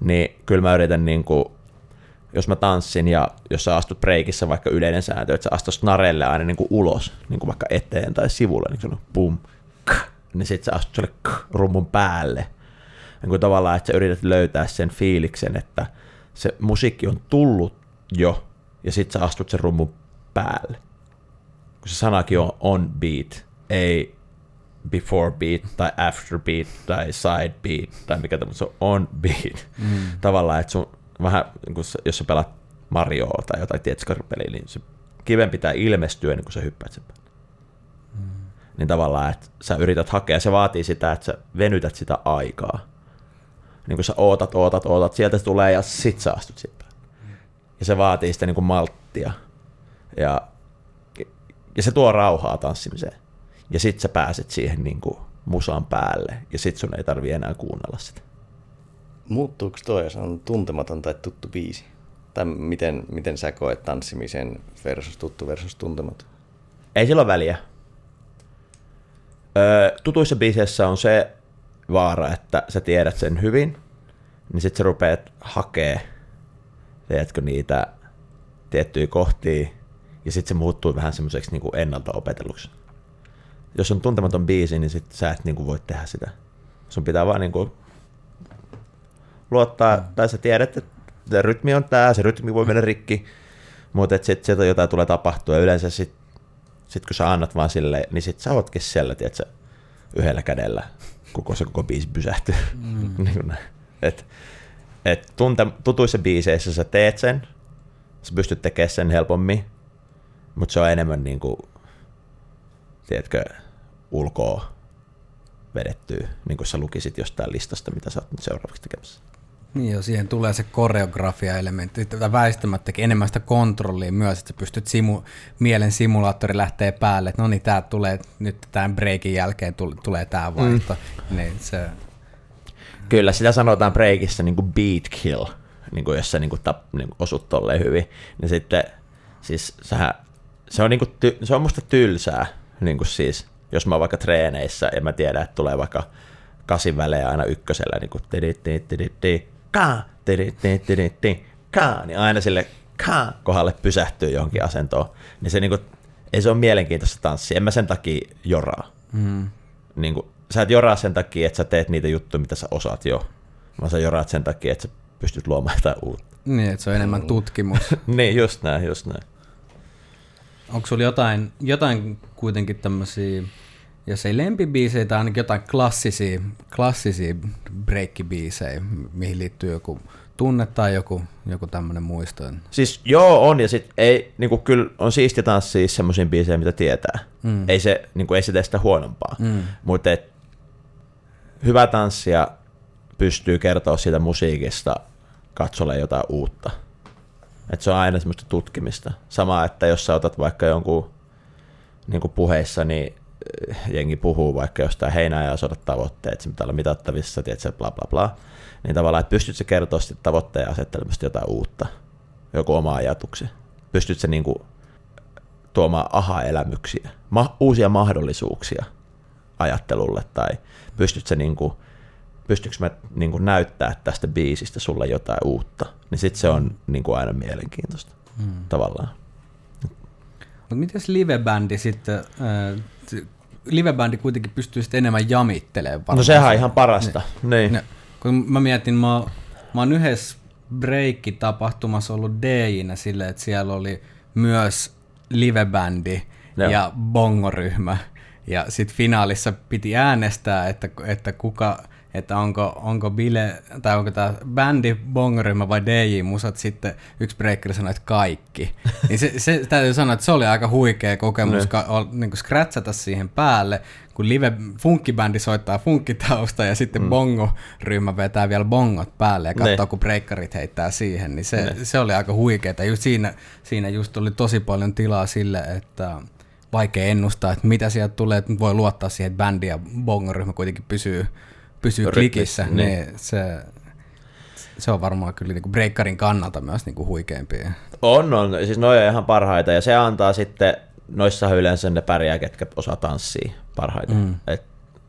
niin kyllä mä yritän niinku, jos mä tanssin ja jos sä astut breikissä vaikka yleinen sääntö, että sä astut snarelle aina niinku ulos, niinku vaikka eteen tai sivulle, niin se on pum, kh, niin sit sä astut sille kh, rummun päälle. Niin kuin tavallaan, että sä yrität löytää sen fiiliksen, että se musiikki on tullut jo, ja sit sä astut sen rummun päälle. Kun se sanakin on on beat, ei before beat tai after beat tai side beat tai mikä tämä, se on on beat. Mm. Tavallaan, että sun vähän, kun sä, jos sä pelaat Marioa tai jotain tietskarpeliä, niin se kiven pitää ilmestyä ennen kuin sä hyppäät sen päälle. Mm. Niin tavallaan, että sä yrität hakea, se vaatii sitä, että sä venytät sitä aikaa. Niin kun sä ootat, ootat, ootat, sieltä se tulee ja sit sä astut siihen päälle. Ja se vaatii sitä niin kuin malttia. Ja, ja se tuo rauhaa tanssimiseen. Ja sit sä pääset siihen niin kuin musan päälle, ja sit sun ei tarvi enää kuunnella sitä. Muuttuuko toi, jos on tuntematon tai tuttu biisi? Tai miten, miten sä koet tanssimisen versus tuttu versus tuntematon? Ei sillä ole väliä. Öö, tutuissa biiseissä on se vaara, että sä tiedät sen hyvin, niin sit sä rupeat hakee, tiedätkö, niitä tiettyjä kohtia, ja sit se muuttuu vähän semmoiseksi niin ennalta opetelluksi. Jos on tuntematon biisi, niin sit sä et niin kuin voi tehdä sitä. Sun pitää vaan niin kuin luottaa, tai sä tiedät, että se rytmi on tää, se rytmi voi mennä rikki, mutta sitten sieltä jotain tulee tapahtua, ja yleensä sit, sit kun sä annat vaan sille, niin sit sä ootkin siellä, tiedätkö, yhdellä kädellä, koko se koko biisi pysähtyy. Mm. niin et, et tunte, tutuissa biiseissä sä teet sen, sä pystyt tekemään sen helpommin, mutta se on enemmän niin kuin, tiedätkö, ulkoa vedettyä, niin kuin sä lukisit jostain listasta, mitä sä oot nyt seuraavaksi tekemässä. Niin jo, siihen tulee se koreografia-elementti, tätä väistämättäkin enemmän sitä kontrollia myös, että sä pystyt simu, mielen simulaattori lähtee päälle, että no niin, tää tulee nyt tämän breakin jälkeen tule, tulee tämä vaihto. Mm. Niin se, Kyllä, sitä sanotaan breakissä niin kuin beat kill, niin kuin jos sä niin kuin tap, niin kuin osut tolleen hyvin. Niin sitten, siis sähän, se on, niin kuin ty, se on musta tylsää, niin kuin siis, jos mä oon vaikka treeneissä ja mä tiedän, että tulee vaikka kasin välejä aina ykkösellä, niin kuin ka, ka, niin aina sille ka kohdalle pysähtyy johonkin asentoon. Niin se niin kuin, ei se ole mielenkiintoista tanssia, en mä sen takia joraa. mm. Niin kuin, sä et joraa sen takia, että sä teet niitä juttuja, mitä sä osaat jo, vaan sä joraat sen takia, että sä pystyt luomaan jotain uutta. niin, että se on enemmän tutkimus. niin, just näin, just näin. Onko sulla jotain, jotain kuitenkin tämmöisiä, jos ei lempibiisejä, tai ainakin jotain klassisia, klassisia breikkibiisejä, mihin liittyy joku tunne tai joku, joku tämmöinen muisto? Siis joo on, ja sit ei, niinku, kyllä on siisti tanssia semmoisiin biisejä, mitä tietää. Mm. Ei, se, niinku, ei se tee sitä huonompaa. Mm. Mutta hyvä tanssia pystyy kertoa siitä musiikista katsolle jotain uutta. Et se on aina semmoista tutkimista. Sama, että jos sä otat vaikka jonkun niin kuin puheissa, niin eh, jengi puhuu vaikka jostain heinää ja otat tavoitteet, se pitää olla mitattavissa, tiedätkö, bla bla bla. Niin tavallaan, että pystyt sä kertoa sitten tavoitteen asettelemasta jotain uutta, joku oma ajatuksen. Pystyt sä niin kuin tuomaan aha-elämyksiä, ma- uusia mahdollisuuksia ajattelulle, tai pystyt sä niin kuin, pystyykö mä niin kuin näyttää tästä biisistä sulle jotain uutta, niin sitten se on niin kuin aina mielenkiintoista. hmm. tavallaan. Mutta miten livebändi sitten, äh, livebändi kuitenkin pystyy sitten enemmän jamittelemaan No sehän on ihan parasta. Niin. niin. Ne, kun mä mietin, mä, mä oon yhdessä breikki-tapahtumassa ollut DJinä silleen, että siellä oli myös livebändi no. ja bongoryhmä. Ja sitten finaalissa piti äänestää, että, että kuka, että onko, onko bile, tai onko tämä bändi, bongoryhmä vai DJ-musat sitten yksi breaker sanoi, että kaikki. Niin se, se, täytyy sanoa, että se oli aika huikea kokemus no. ka, niin kuin scratchata siihen päälle, kun live funkkibändi soittaa funkkitausta ja sitten mm. bongo-ryhmä vetää vielä bongot päälle ja katsoo, ne. kun breakkarit heittää siihen, niin se, se oli aika huikeeta. Just siinä, siinä just oli tosi paljon tilaa sille, että vaikea ennustaa, että mitä sieltä tulee, että voi luottaa siihen, että bändi ja bongoryhmä kuitenkin pysyy, pysyy klikissä, niin. niin se, se on varmaan kyllä niin breakkarin kannalta myös niin kuin huikeimpia. On, on. Siis noin on ihan parhaita ja se antaa sitten, noissa yleensä ne pärjää, ketkä osaa tanssia parhaiten. Mm. Et,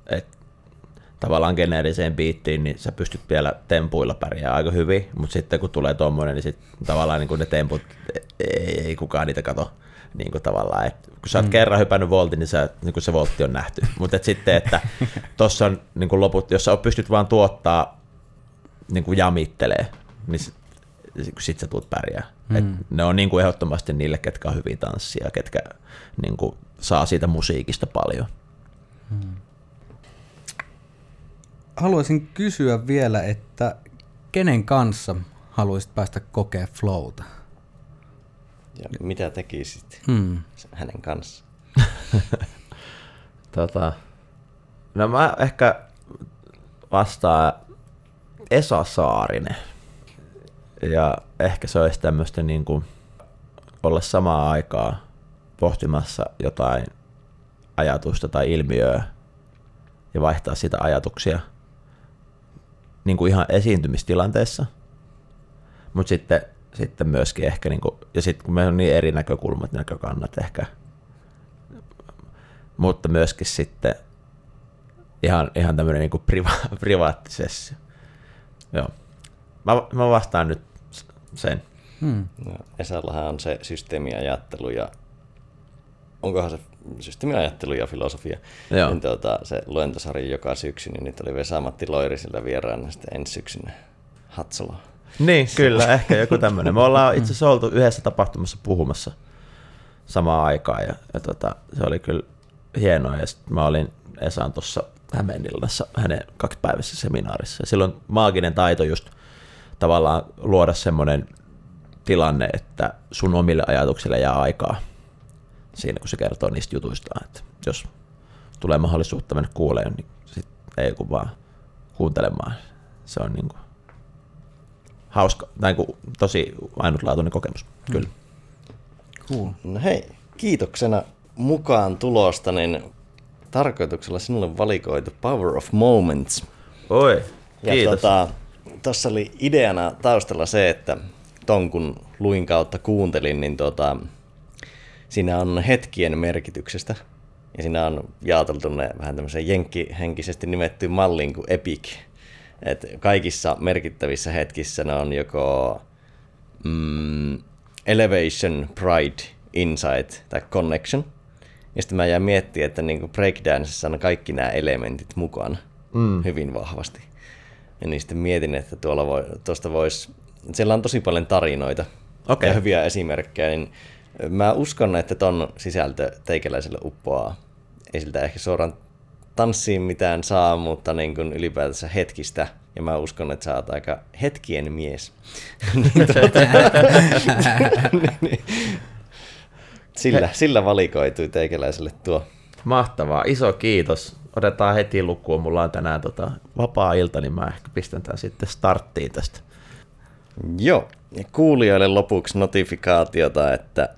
et, tavallaan geneeriseen biittiin, niin sä pystyt vielä tempuilla pärjää aika hyvin, mutta sitten kun tulee tuommoinen, niin sit tavallaan niin kuin ne temput, ei, ei kukaan niitä kato niin kuin tavallaan, että kun sä oot mm. kerran hypännyt voltin, niin, sä, niin kuin se voltti on nähty. Mutta sitten, että tuossa on niin kuin loput, jos sä pystyt vaan tuottaa niin kuin jamittelee, niin sit, sit sä tulet pärjää. Mm. Et ne on niin kuin ehdottomasti niille, ketkä on hyviä tanssia, ketkä niin kuin saa siitä musiikista paljon. Mm. Haluaisin kysyä vielä, että kenen kanssa haluaisit päästä kokea flowta? Ja mitä tekisit hmm. hänen kanssaan? tota, no mä ehkä vastaan Esa Saarinen. Ja ehkä se olisi tämmöistä niin kuin olla samaa aikaa pohtimassa jotain ajatusta tai ilmiöä ja vaihtaa sitä ajatuksia niin kuin ihan esiintymistilanteessa. Mutta sitten sitten myöskin ehkä, niin kuin, ja sitten kun meillä on niin eri näkökulmat, näkökannat ehkä, mutta myöskin sitten ihan, ihan tämmöinen niin priva, privaattisessa. Joo. Mä, mä vastaan nyt sen. Hmm. No, Esallahan on se systeemiajattelu ja onkohan se systeemiajattelu ja filosofia. Joo. Niin tuota, se luentosarja joka syksy, niin nyt oli Vesa-Matti Loiri sillä vieraana sitten ensi syksynä Hatsaloa. Niin, kyllä, ehkä joku tämmöinen. Me ollaan itse asiassa oltu yhdessä tapahtumassa puhumassa samaan aikaan ja, ja tota, se oli kyllä hienoa. Ja sitten mä olin Esan tuossa Hämeenlinnassa hänen kaksipäiväisessä seminaarissa. Ja silloin maaginen taito just tavallaan luoda semmoinen tilanne, että sun omille ajatuksille jää aikaa siinä, kun se kertoo niistä jutuistaan. Että jos tulee mahdollisuutta mennä kuuleen, niin sit ei kun vaan kuuntelemaan. Se on niin kuin hauska, tai kuin tosi ainutlaatuinen kokemus, mm. kyllä. Cool. No hei, kiitoksena mukaan tulosta, niin tarkoituksella sinulle valikoitu Power of Moments. Oi, kiitos. Ja tuossa tota, oli ideana taustalla se, että ton kun luin kautta kuuntelin, niin tota, siinä on hetkien merkityksestä. Ja siinä on jaoteltu ne vähän tämmöisen jenkkihenkisesti nimettyyn malliin kuin Epic et kaikissa merkittävissä hetkissä ne on joko mm, elevation, pride, insight tai connection. Ja sitten mä jään miettimään, että niinku breakdanceissa on kaikki nämä elementit mukana mm. hyvin vahvasti. Ja niin sitten mietin, että tuolla voi, tuosta voisi, siellä on tosi paljon tarinoita okay. ja hyviä esimerkkejä, niin mä uskon, että ton sisältö teikäläiselle uppoaa. Ei siltä ehkä suoraan tanssiin mitään saa, mutta niin kuin ylipäätänsä hetkistä. Ja mä uskon, että sä oot aika hetkien mies. Niin tuota, niin, niin. sillä, sillä valikoitui teikäläiselle tuo. Mahtavaa, iso kiitos. Otetaan heti lukuun. Mulla on tänään tota vapaa-ilta, niin mä ehkä pistän tämän sitten starttiin tästä. Joo, ja kuulijoille lopuksi notifikaatiota, että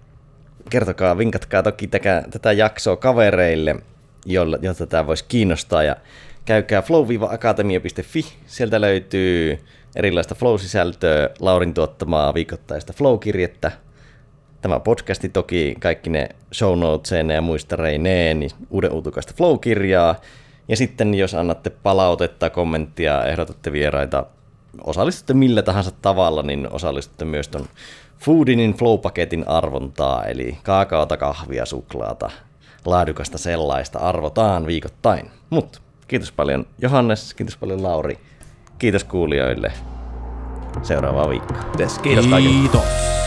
kertokaa, vinkatkaa toki tätä, tätä jaksoa kavereille – jolla, jotta tämä voisi kiinnostaa. Ja käykää flow-akatemia.fi, sieltä löytyy erilaista flow-sisältöä, Laurin tuottamaa viikoittaista flow-kirjettä, tämä podcasti toki, kaikki ne show noteseen ja muistareineen, niin uuden uutukaista flow-kirjaa. Ja sitten jos annatte palautetta, kommenttia, ehdotatte vieraita, osallistutte millä tahansa tavalla, niin osallistutte myös ton Foodinin Flow-paketin arvontaa, eli kaakaota, kahvia, suklaata, laadukasta sellaista arvotaan viikoittain. Mutta kiitos paljon Johannes, kiitos paljon Lauri, kiitos kuulijoille. Seuraavaa viikkoa. Kiitos kaikille. Kiitos.